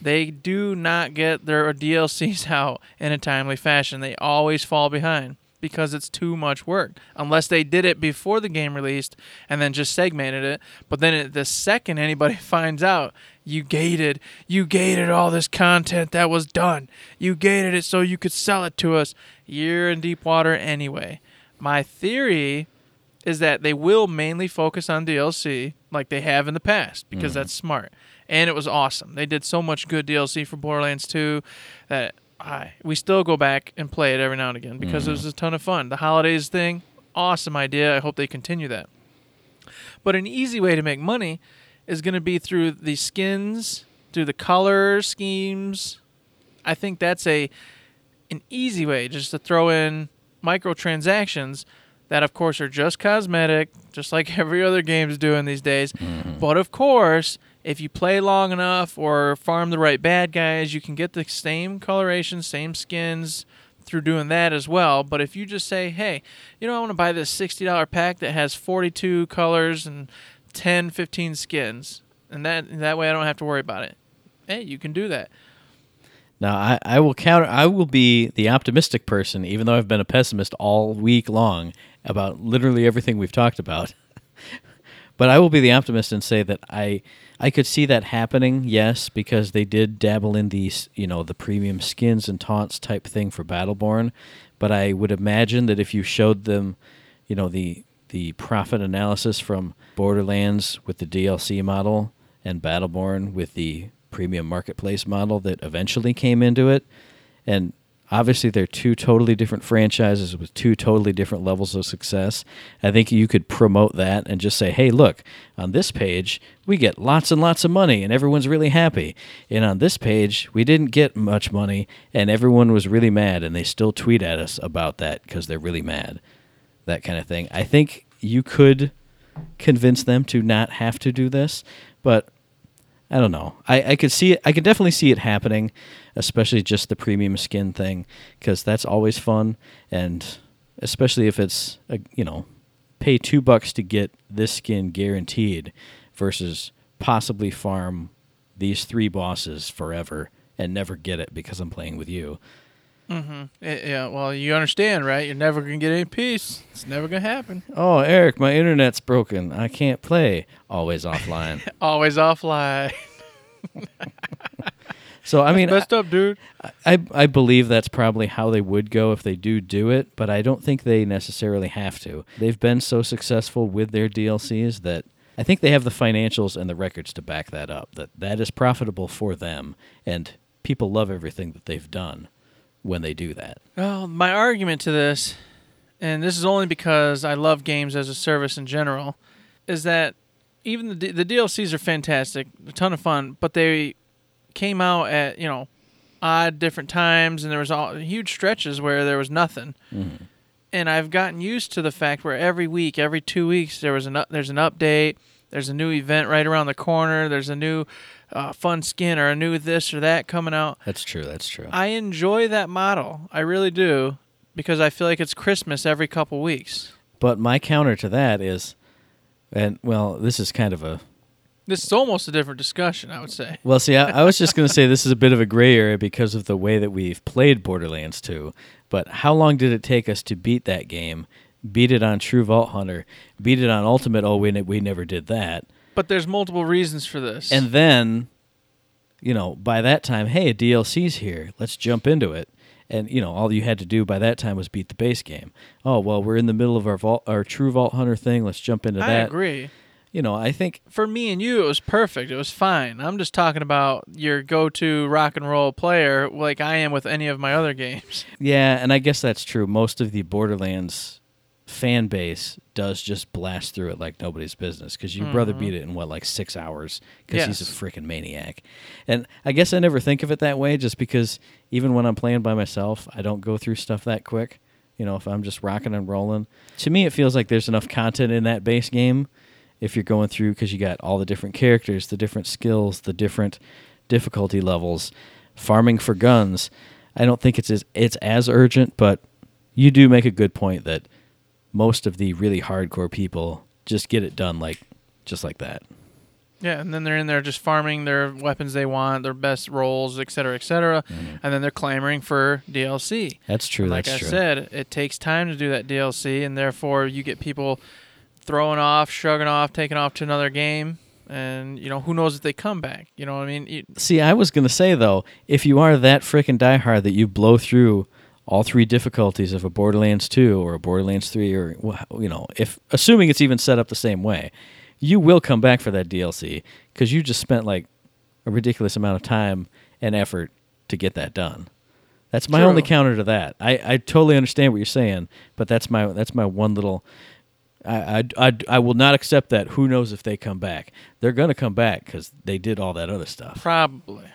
They do not get their DLCs out in a timely fashion. They always fall behind because it's too much work. Unless they did it before the game released and then just segmented it. But then the second anybody finds out, you gated, you gated all this content that was done. You gated it so you could sell it to us. You're in deep water anyway. My theory is that they will mainly focus on DLC like they have in the past because mm-hmm. that's smart. And it was awesome. They did so much good DLC for Borderlands 2 that I we still go back and play it every now and again because it mm-hmm. was a ton of fun. The holidays thing, awesome idea. I hope they continue that. But an easy way to make money is going to be through the skins, through the color schemes. I think that's a an easy way just to throw in microtransactions that of course are just cosmetic, just like every other game's doing these days. Mm-hmm. But of course, if you play long enough or farm the right bad guys, you can get the same coloration, same skins through doing that as well. But if you just say, hey, you know, I want to buy this $60 pack that has 42 colors and 10, 15 skins, and that that way I don't have to worry about it. Hey, you can do that. Now, I, I will counter. I will be the optimistic person, even though I've been a pessimist all week long about literally everything we've talked about. but I will be the optimist and say that I I could see that happening. Yes, because they did dabble in these, you know, the premium skins and taunts type thing for Battleborn. But I would imagine that if you showed them, you know, the the profit analysis from Borderlands with the DLC model and Battleborn with the premium marketplace model that eventually came into it. And obviously, they're two totally different franchises with two totally different levels of success. I think you could promote that and just say, hey, look, on this page, we get lots and lots of money and everyone's really happy. And on this page, we didn't get much money and everyone was really mad and they still tweet at us about that because they're really mad. That kind of thing. I think you could convince them to not have to do this, but I don't know. I, I could see it. I could definitely see it happening, especially just the premium skin thing, because that's always fun, and especially if it's a, you know, pay two bucks to get this skin guaranteed, versus possibly farm these three bosses forever and never get it because I'm playing with you. Eh, Yeah, well, you understand, right? You're never gonna get any peace. It's never gonna happen. Oh, Eric, my internet's broken. I can't play. Always offline. Always offline. So I mean, Messed up, dude. I I believe that's probably how they would go if they do do it, but I don't think they necessarily have to. They've been so successful with their DLCs that I think they have the financials and the records to back that up. That that is profitable for them, and people love everything that they've done when they do that. Well, my argument to this, and this is only because I love games as a service in general, is that even the D- the DLCs are fantastic, a ton of fun, but they came out at you know odd different times, and there was all huge stretches where there was nothing. Mm-hmm. And I've gotten used to the fact where every week, every two weeks, there was an there's an update, there's a new event right around the corner, there's a new uh, fun skin or a new this or that coming out. That's true. That's true. I enjoy that model. I really do because I feel like it's Christmas every couple weeks. But my counter to that is, and well, this is kind of a This is almost a different discussion, I would say. Well, see, I, I was just going to say this is a bit of a gray area because of the way that we've played Borderlands 2. But how long did it take us to beat that game? Beat it on True Vault Hunter, beat it on Ultimate. Oh, we, we never did that. But there's multiple reasons for this. And then, you know, by that time, hey, a DLC's here. Let's jump into it. And you know, all you had to do by that time was beat the base game. Oh well, we're in the middle of our vault, our True Vault Hunter thing. Let's jump into I that. I agree. You know, I think For me and you, it was perfect. It was fine. I'm just talking about your go-to rock and roll player, like I am with any of my other games. Yeah, and I guess that's true. Most of the Borderlands fan base does just blast through it like nobody's business because your brother mm-hmm. beat it in what like six hours because he's a freaking maniac. And I guess I never think of it that way just because even when I'm playing by myself, I don't go through stuff that quick. You know, if I'm just rocking and rolling, to me it feels like there's enough content in that base game. If you're going through because you got all the different characters, the different skills, the different difficulty levels, farming for guns. I don't think it's as it's as urgent, but you do make a good point that most of the really hardcore people just get it done like just like that. Yeah, and then they're in there just farming their weapons they want, their best rolls, et cetera, et cetera. Mm-hmm. And then they're clamoring for DLC. That's true. like that's I true. said, it takes time to do that DLC, and therefore you get people throwing off, shrugging off, taking off to another game, and you know who knows if they come back. You know what I mean? You- See, I was gonna say though, if you are that freaking diehard that you blow through all three difficulties of a Borderlands 2 or a Borderlands 3 or you know, if assuming it's even set up the same way, you will come back for that DLC because you just spent like a ridiculous amount of time and effort to get that done. That's my True. only counter to that. I, I totally understand what you're saying, but that's my that's my one little. I, I, I, I will not accept that. Who knows if they come back? They're gonna come back because they did all that other stuff. Probably.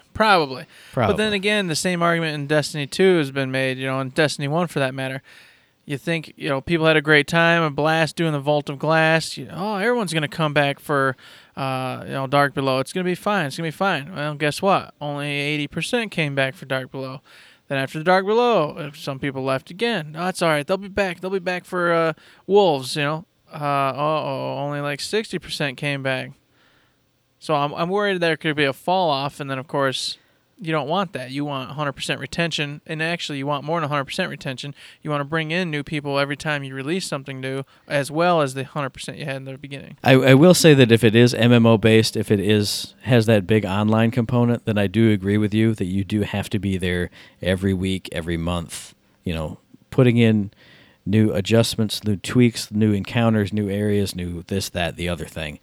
Probably. But then again, the same argument in Destiny 2 has been made, you know, in Destiny 1 for that matter. You think, you know, people had a great time, a blast doing the Vault of Glass. You know, oh, everyone's going to come back for, uh, you know, Dark Below. It's going to be fine. It's going to be fine. Well, guess what? Only 80% came back for Dark Below. Then after the Dark Below, some people left again. Oh, it's all right. They'll be back. They'll be back for uh, Wolves, you know. Uh, oh, only like 60% came back. So I'm I'm worried there could be a fall off, and then of course you don't want that. You want 100% retention, and actually you want more than 100% retention. You want to bring in new people every time you release something new, as well as the 100% you had in the beginning. I, I will say that if it is MMO based, if it is has that big online component, then I do agree with you that you do have to be there every week, every month. You know, putting in new adjustments, new tweaks, new encounters, new areas, new this, that, the other thing.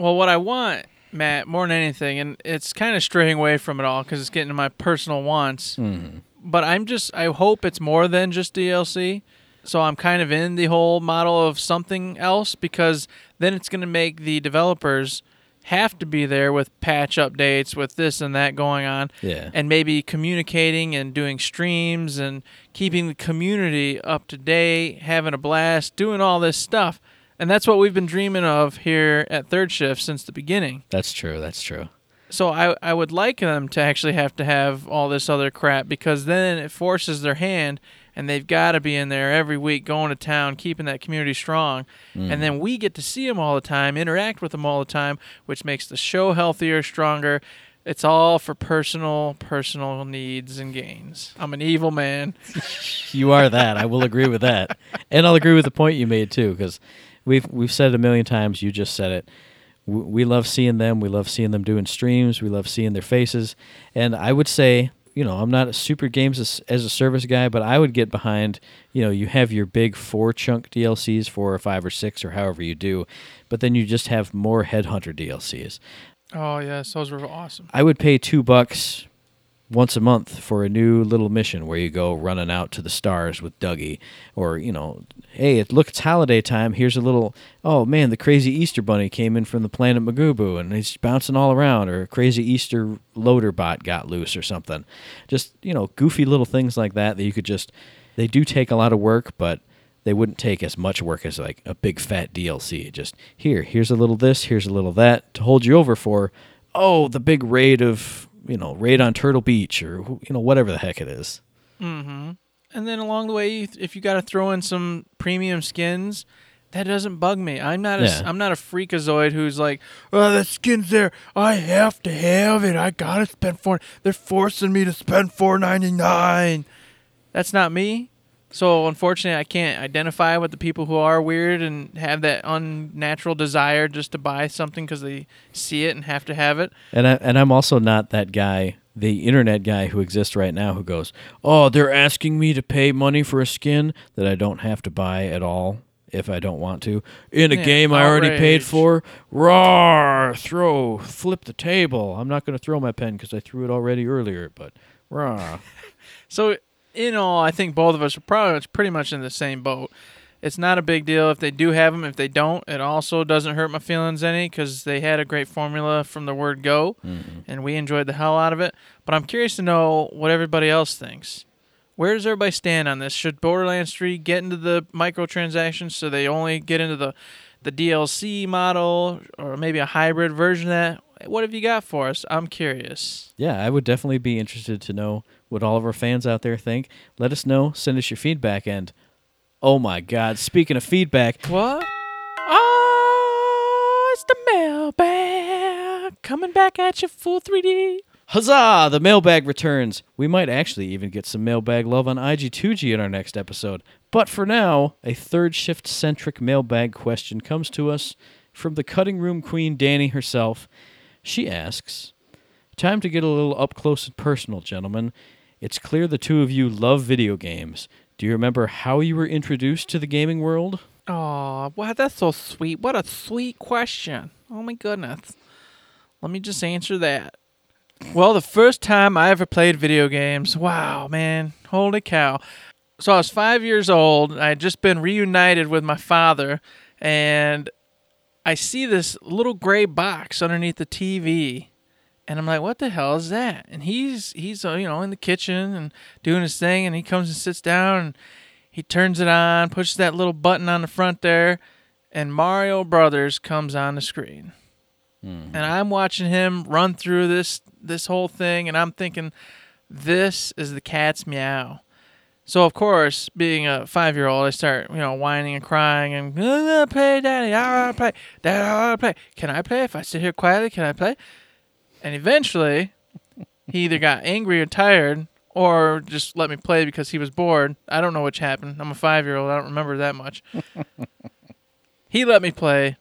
Well, what I want, Matt, more than anything, and it's kind of straying away from it all because it's getting to my personal wants. Mm-hmm. But I'm just, I hope it's more than just DLC. So I'm kind of in the whole model of something else because then it's going to make the developers have to be there with patch updates, with this and that going on. Yeah. And maybe communicating and doing streams and keeping the community up to date, having a blast, doing all this stuff. And that's what we've been dreaming of here at Third Shift since the beginning. That's true. That's true. So I I would like them to actually have to have all this other crap because then it forces their hand and they've got to be in there every week going to town keeping that community strong. And mm. then we get to see them all the time, interact with them all the time, which makes the show healthier, stronger. It's all for personal personal needs and gains. I'm an evil man. You are that. I will agree with that, and I'll agree with the point you made too, because we've we've said it a million times. You just said it. w- we love seeing them. We love seeing them doing streams. We love seeing their faces. And I would say, you know, I'm not a super games as, as a service guy, but I would get behind, you know, you have your big four chunk DLCs, four or five or six or however you do, but then you just have more Headhunter DLCs. Oh yes, those were awesome. I would pay two bucks once a month for a new little mission where you go running out to the stars with Dougie, or you know, hey, it, look, it's holiday time. Here's a little. Oh man, the crazy Easter bunny came in from the planet Magubu and he's bouncing all around, or a crazy Easter loader bot got loose or something. Just you know, goofy little things like that that you could just. They do take a lot of work, but they wouldn't take as much work as like a big fat DLC. Just here, here's a little this, here's a little that to hold you over for. Oh, the big raid of you know raid on Turtle Beach or you know whatever the heck it is. Mm-hmm. And then along the way, if you got to throw in some premium skins, that doesn't bug me. I'm not a, Yeah. I'm not a freakazoid who's like, oh, that skin's there. I have to have it. I gotta spend four. They're forcing me to spend four ninety nine. That's not me. So unfortunately, I can't identify with the people who are weird and have that unnatural desire just to buy something because they see it and have to have it. And I and I'm also not that guy, the internet guy who exists right now who goes, "Oh, they're asking me to pay money for a skin that I don't have to buy at all if I don't want to in a Yeah, game I already paid for." Raw, throw, flip the table. I'm not going to throw my pen because I threw it already earlier, but raw. So in all, I think both of us are probably pretty much in the same boat. It's not a big deal if they do have them. If they don't, it also doesn't hurt my feelings any because they had a great formula from the word go, mm-hmm. and we enjoyed the hell out of it. But I'm curious to know what everybody else thinks. Where does everybody stand on this? Should Borderlands 3 get into the microtransactions so they only get into the the DLC model or maybe a hybrid version of that? What have you got for us? I'm curious. Yeah, I would definitely be interested to know what all of our fans out there think. Let us know. Send us your feedback. And oh my God, speaking of feedback, What? Oh, it's the mailbag coming back at you full 3D. huzzah! The mailbag returns. We might actually even get some mailbag love on IG2G in our next episode. But for now, a third shift centric mailbag question comes to us from the cutting room queen, Danny herself. She asks, Time to get a little up close and personal, gentlemen. It's clear the two of you love video games. Do you remember how you were introduced to the gaming world? Oh, wow, that's so sweet. What a sweet question. Oh my goodness. Let me just answer that. Well, the first time I ever played video games, wow, man, holy cow. So I was five years old. I had just been reunited with my father, and I see this little gray box underneath the TV, and I'm like, "What the hell is that?" And he's he's uh, you know in the kitchen and doing his thing, and he comes and sits down, and he turns it on, pushes that little button on the front there, and Mario Brothers comes on the screen. And I'm watching him run through this this whole thing, and I'm thinking, this is the cat's meow. So of course, being a five year old, I start you know whining and crying and play, Daddy, I want to play, Daddy, I want to play. Can I play? If I sit here quietly, can I play? And eventually, he either got angry or tired, or just let me play because he was bored. I don't know which happened. I'm a five year old. I don't remember that much. he let me play,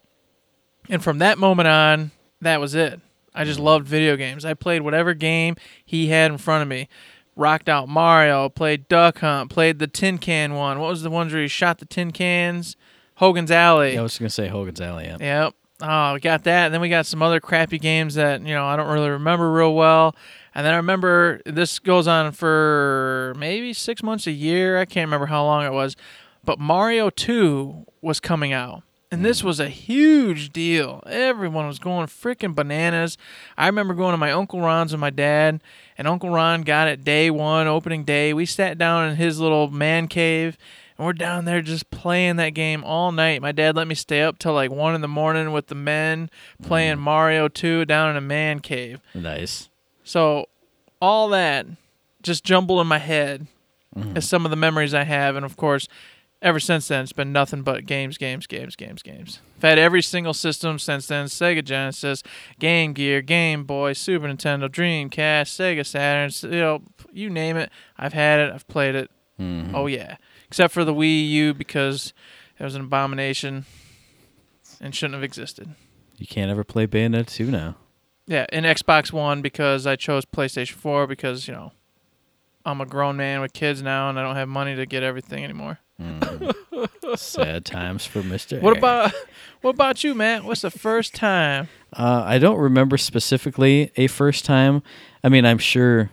and from that moment on, that was it. I just loved video games. I played whatever game he had in front of me. Rocked out Mario, played Duck Hunt, played the tin can one. What was the ones where he shot the tin cans? Hogan's Alley. Yeah, I was going to say Hogan's Alley. Yeah. Yep. Oh, we got that. And then we got some other crappy games that, you know, I don't really remember real well. And then I remember this goes on for maybe six months, a year. I can't remember how long it was. But Mario 2 was coming out. And this mm. was a huge deal. Everyone was going freaking bananas. I remember going to my Uncle Ron's with my dad, and Uncle Ron got it day one, opening day. We sat down in his little man cave, and we're down there just playing that game all night. My dad let me stay up till like one in the morning with the men playing Mario 2 down in a man cave. Nice. So all that just jumbled in my head Mm-hmm. is some of the memories I have, and of course, ever since then it's been nothing but games, games, games, games, games. I've had every single system since then: Sega Genesis, Game Gear, Game Boy, Super Nintendo, Dreamcast, Sega Saturn. You know, you name it, I've had it. I've played it. Mhm. Oh yeah, except for the Wii U because it was an abomination and shouldn't have existed. You can't ever play Bayonetta 2 now. Yeah, in Xbox One because I chose PlayStation 4 because, you know, I'm a grown man with kids now and I don't have money to get everything anymore. Sad times for Mr. What about what about you, Matt? What's the first time? Uh, I don't remember specifically a first time. I mean, I'm sure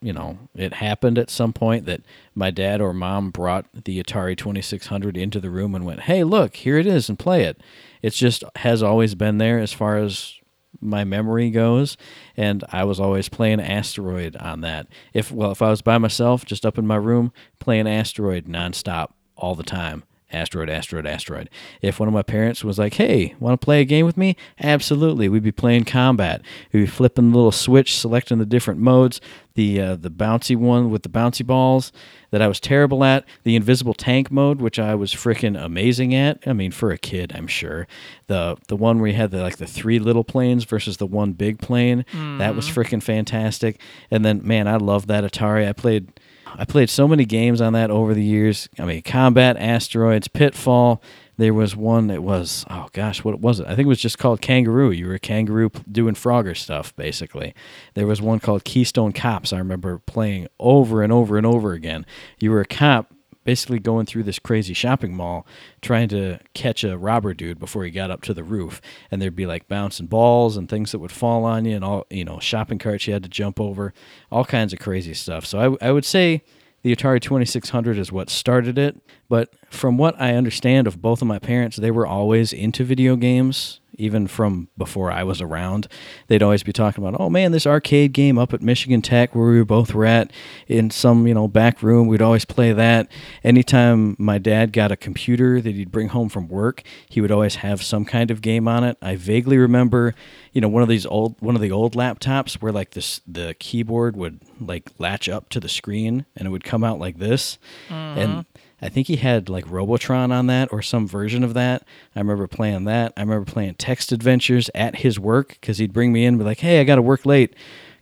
you know, it happened at some point that my dad or mom brought the Atari 2600 into the room and went, "Hey, look, here it is, and play it." It's just has always been there as far as my memory goes, and I was always playing Asteroid on that. If well, if I was by myself, just up in my room playing Asteroid nonstop all the time. Asteroid, asteroid, asteroid. If one of my parents was like, "Hey, want to play a game with me?" Absolutely. We'd be playing combat. We'd be flipping the little switch, selecting the different modes. The uh, the bouncy one with the bouncy balls that I was terrible at. The invisible tank mode, which I was freaking amazing at. I mean, for a kid, I'm sure. The the one where you had the like the three little planes versus the one big plane. That was freaking fantastic. And then, man, I love that Atari. I played. I played so many games on that over the years. I mean, Combat, Asteroids, Pitfall. There was one that was, oh gosh, what was it? I think it was just called Kangaroo. You were a kangaroo doing Frogger stuff, basically. There was one called Keystone Cops. I remember playing over and over and over again. You were a cop basically going through this crazy shopping mall trying to catch a robber dude before he got up to the roof. And there'd be like bouncing balls and things that would fall on you and all you know shopping carts you had to jump over all kinds of crazy stuff. So i, I would say the Atari 2600 is what started it, but from what I understand of both of my parents, they were always into video games, even from before I was around. They'd always be talking about, oh man, this arcade game up at Michigan Tech where we were both were at in some, you know, back room. We'd always play that. Anytime my dad got a computer that he'd bring home from work, he would always have some kind of game on it. I vaguely remember, you know, one of these old one of the old laptops where like this the keyboard would like latch up to the screen and it would come out like this. And mm-hmm. I think he had like Robotron on that or some version of that. I remember playing that. I remember playing text adventures at his work because he'd bring me in and be like, hey, I got to work late.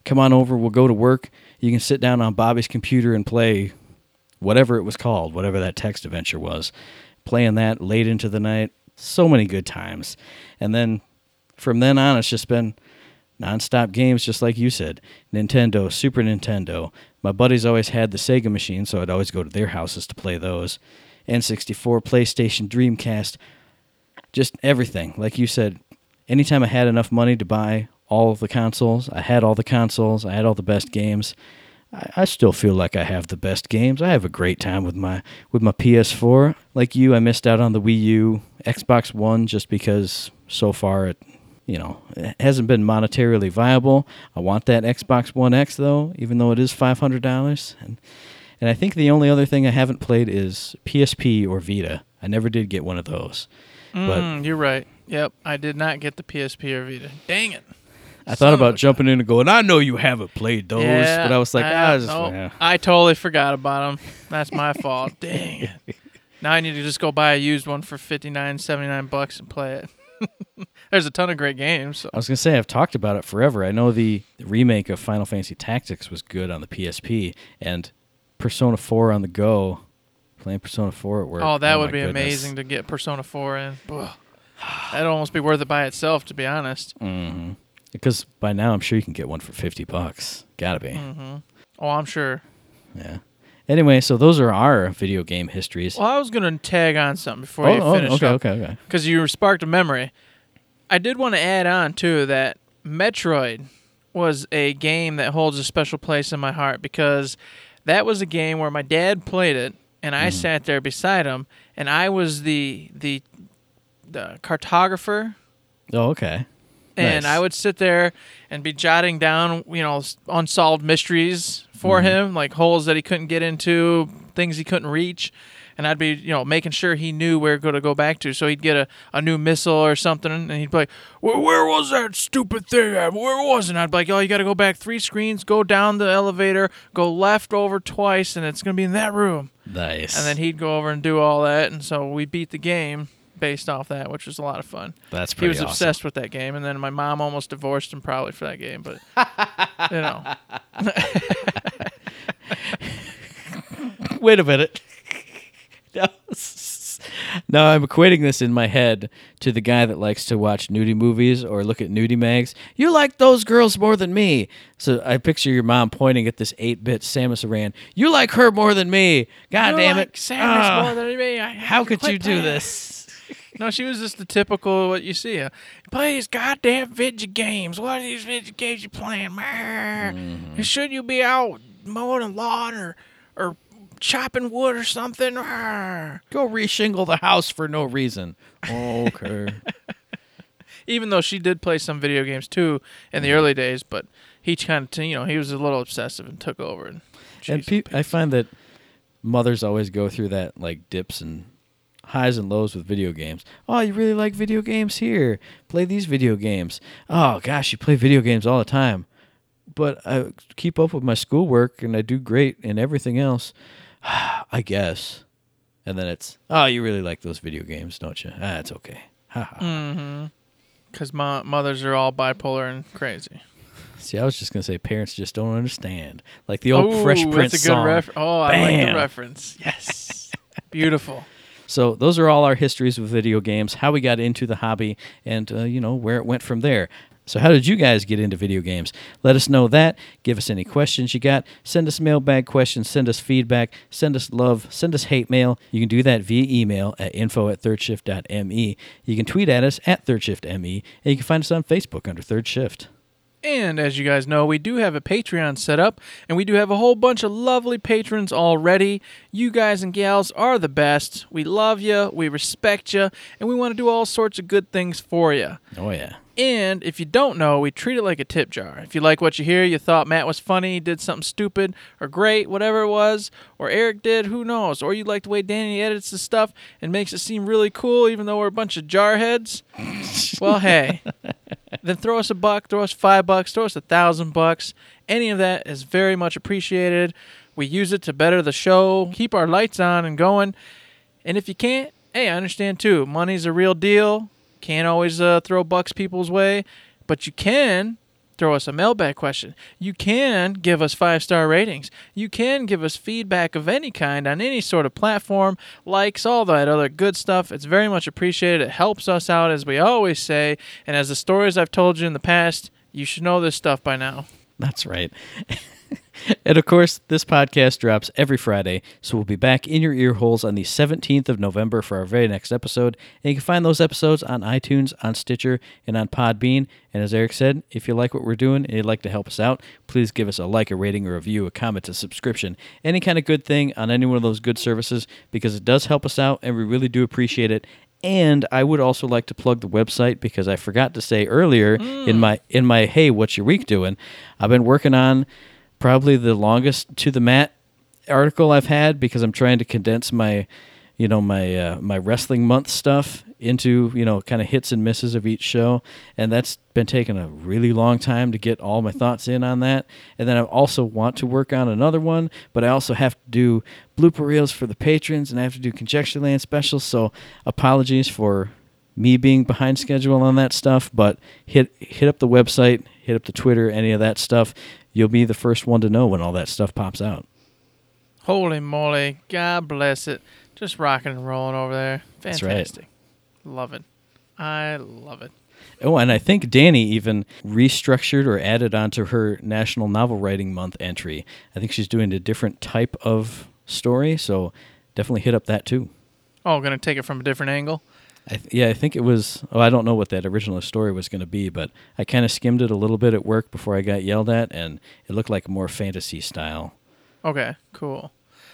Come on over. We'll go to work. You can sit down on Bobby's computer and play whatever it was called, whatever that text adventure was. Playing that late into the night. So many good times. And then from then on, it's just been nonstop games, just like you said. Nintendo, Super Nintendo. My buddies always had the Sega machine, so I'd always go to their houses to play those. N64, PlayStation, Dreamcast, just everything. Like you said, anytime I had enough money to buy all of the consoles, I had all the consoles, I had all the best games. I, I still feel like I have the best games. I have a great time with my with my PS4. Like you, I missed out on the Wii U, Xbox One, just because so far it you know, it hasn't been monetarily viable. I want that Xbox One X though, even though it is five hundred dollars. And and I think the only other thing I haven't played is PSP or Vita. I never did get one of those. But Mm, you're right. Yep, I did not get the PSP or Vita. Dang it. I Son thought about jumping in and going, I know you haven't played those, but I was like, ah, I, just, nope, yeah. I totally forgot about them. That's my fault. Dang it. Now I need to just go buy a used one for 59, 79 bucks and play it. There's a ton of great games. So. I was gonna say I've talked about it forever. I know the remake of Final Fantasy Tactics was good on the PSP, and Persona 4 on the go. Playing Persona 4 at work. Oh, that my would be goodness. amazing to get Persona 4 in. That'd almost be worth it by itself, to be honest. Mm-hmm. Because by now I'm sure you can get one for fifty bucks. Gotta be. Oh, I'm sure. Yeah. Anyway, so those are our video game histories. Well, I was going to tag on something before oh, you oh, oh finish okay, up. okay, okay. because you sparked a memory. I did want to add on too that Metroid was a game that holds a special place in my heart because that was a game where my dad played it and I mm-hmm. sat there beside him and I was the the the cartographer Oh, okay. And Nice. I would sit there and be jotting down, you know, unsolved mysteries for Mm-hmm. him, like holes that he couldn't get into, things he couldn't reach. And I'd be, you know, making sure he knew where to go back to. So he'd get a, a new missile or something, and he'd be like, where, where was that stupid thing at? Where was it? And I'd be like, oh, you got to go back three screens, go down the elevator, go left over twice, and it's going to be in that room. Nice. And then he'd go over and do all that. And so we beat the game based off that, which was a lot of fun That's pretty. he was awesome. obsessed with that game, and then my mom almost divorced him probably for that game. But you know, Wait a minute. No, No, I'm equating this in my head to the guy that likes to watch nudie movies or look at nudie mags. You like those girls more than me. So I picture your mom pointing at this 8 bit Samus Aran. You like her more than me. God You damn like it. Samus Ah, more than me. I- how could you do this? No, she was just the typical what you see. Uh, Play these goddamn video games. What are these video games you playing? Mm-hmm. Should you be out mowing a lawn or or chopping wood or something? Arr. Go reshingle the house for no reason. Okay. Even though she did play some video games too in the early days, but he kind of you know he was a little obsessive and took over. And, and pe- I find that mothers always go through that like dips and highs and lows with video games. Oh, you really like video games? Here, play these video games. Oh gosh, you play video games all the time. But I keep up with my schoolwork and I do great in everything else. I guess. And then it's, oh, you really like those video games, don't you? Ah, it's okay. Mm-hmm. Because mo- mothers are all bipolar and crazy. See, I was just gonna say parents just don't understand, like the old Ooh, Fresh Prince that's a good song. ref- Oh, I like Bam. the reference. Yes, beautiful. So those are all our histories with video games, how we got into the hobby, and uh, you know where it went from there. So how did you guys get into video games? Let us know that. Give us any questions you got. Send us mailbag questions. Send us feedback. Send us love. Send us hate mail. You can do that via email at info at thirdshift.me. You can tweet at us at thirdshiftme, and you can find us on Facebook under Third Shift. And as you guys know, we do have a Patreon set up, and we do have a whole bunch of lovely patrons already. You guys and gals are the best. We love you, we respect you, and we want to do all sorts of good things for you. Oh yeah. And if you don't know, we treat it like a tip jar. If you like what you hear, you thought Matt was funny, did something stupid or great, whatever it was, or Eric did, who knows, or you like the way Danny edits the stuff and makes it seem really cool, even though we're a bunch of jarheads. well, hey, then throw us a buck, throw us five bucks, throw us a thousand bucks. Any of that is very much appreciated. We use it to better the show, keep our lights on and going. And if you can't, hey, I understand too. Money's a real deal. Can't always uh, throw bucks people's way, but you can throw us a mailbag question. You can give us five star ratings. You can give us feedback of any kind on any sort of platform, likes, all that other good stuff. It's very much appreciated. It helps us out, as we always say. And as the stories I've told you in the past, you should know this stuff by now. That's right. and of course, this podcast drops every Friday, so we'll be back in your ear holes on the 17th of November for our very next episode. And you can find those episodes on iTunes, on Stitcher, and on Podbean. And as Eric said, if you like what we're doing and you'd like to help us out, please give us a like, a rating, a review, a comment, a subscription, any kind of good thing on any one of those good services because it does help us out and we really do appreciate it. And I would also like to plug the website because I forgot to say earlier in hmm. my in my hey, what's your week doing? I've been working on probably the longest to the mat article I've had because I'm trying to condense my you know my uh, my wrestling month stuff into you know kind of hits and misses of each show. And that's been taking a really long time to get all my thoughts in on that. And then I also want to work on another one but I also have to do blooper reels for the patrons and I have to do conjecture land specials. So apologies for me being behind schedule on that stuff but hit hit up the website hit up the Twitter any of that stuff you'll be the first one to know when all that stuff pops out Holy moly. God bless it. Just rocking and rolling over there. That's right. Fantastic. Love it. I love it. Oh, and I think Danny even restructured or added onto her National Novel Writing Month entry. I think she's doing a different type of story, so definitely hit up that too. Oh, gonna take it from a different angle. I th- yeah, I think it was. Oh, I don't know what that original story was going to be, but I kind of skimmed it a little bit at work before I got yelled at, and it looked like more fantasy style. Okay, cool.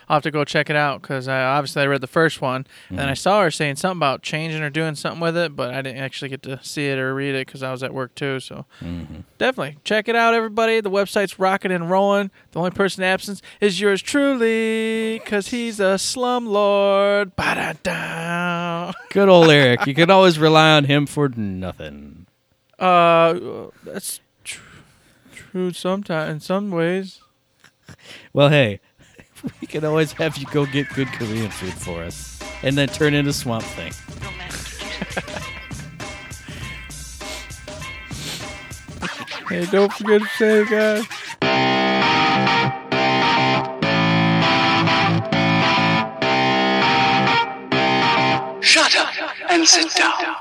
I'll have to go check it out because I obviously I read the first one and I saw her saying something about changing or doing something with it, but I didn't actually get to see it or read it because I was at work too. So hmm definitely check it out, everybody. The website's rocking and rolling. The only person in absence is yours truly because he's a slum lord. Ba-da-da. Good old Eric. You can always rely on him for nothing. Uh, that's tr- true. Sometimes in some ways. Well, hey, we can always have you go get good Korean food for us, and then turn into Swamp Thing. Hey, don't forget to say, guys. Shut Shut up and sit down.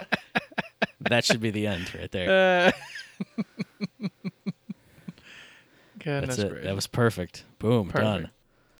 That should be the end right there. Uh, goodness That's it. gracious. That was perfect. Boom, done. Perfect.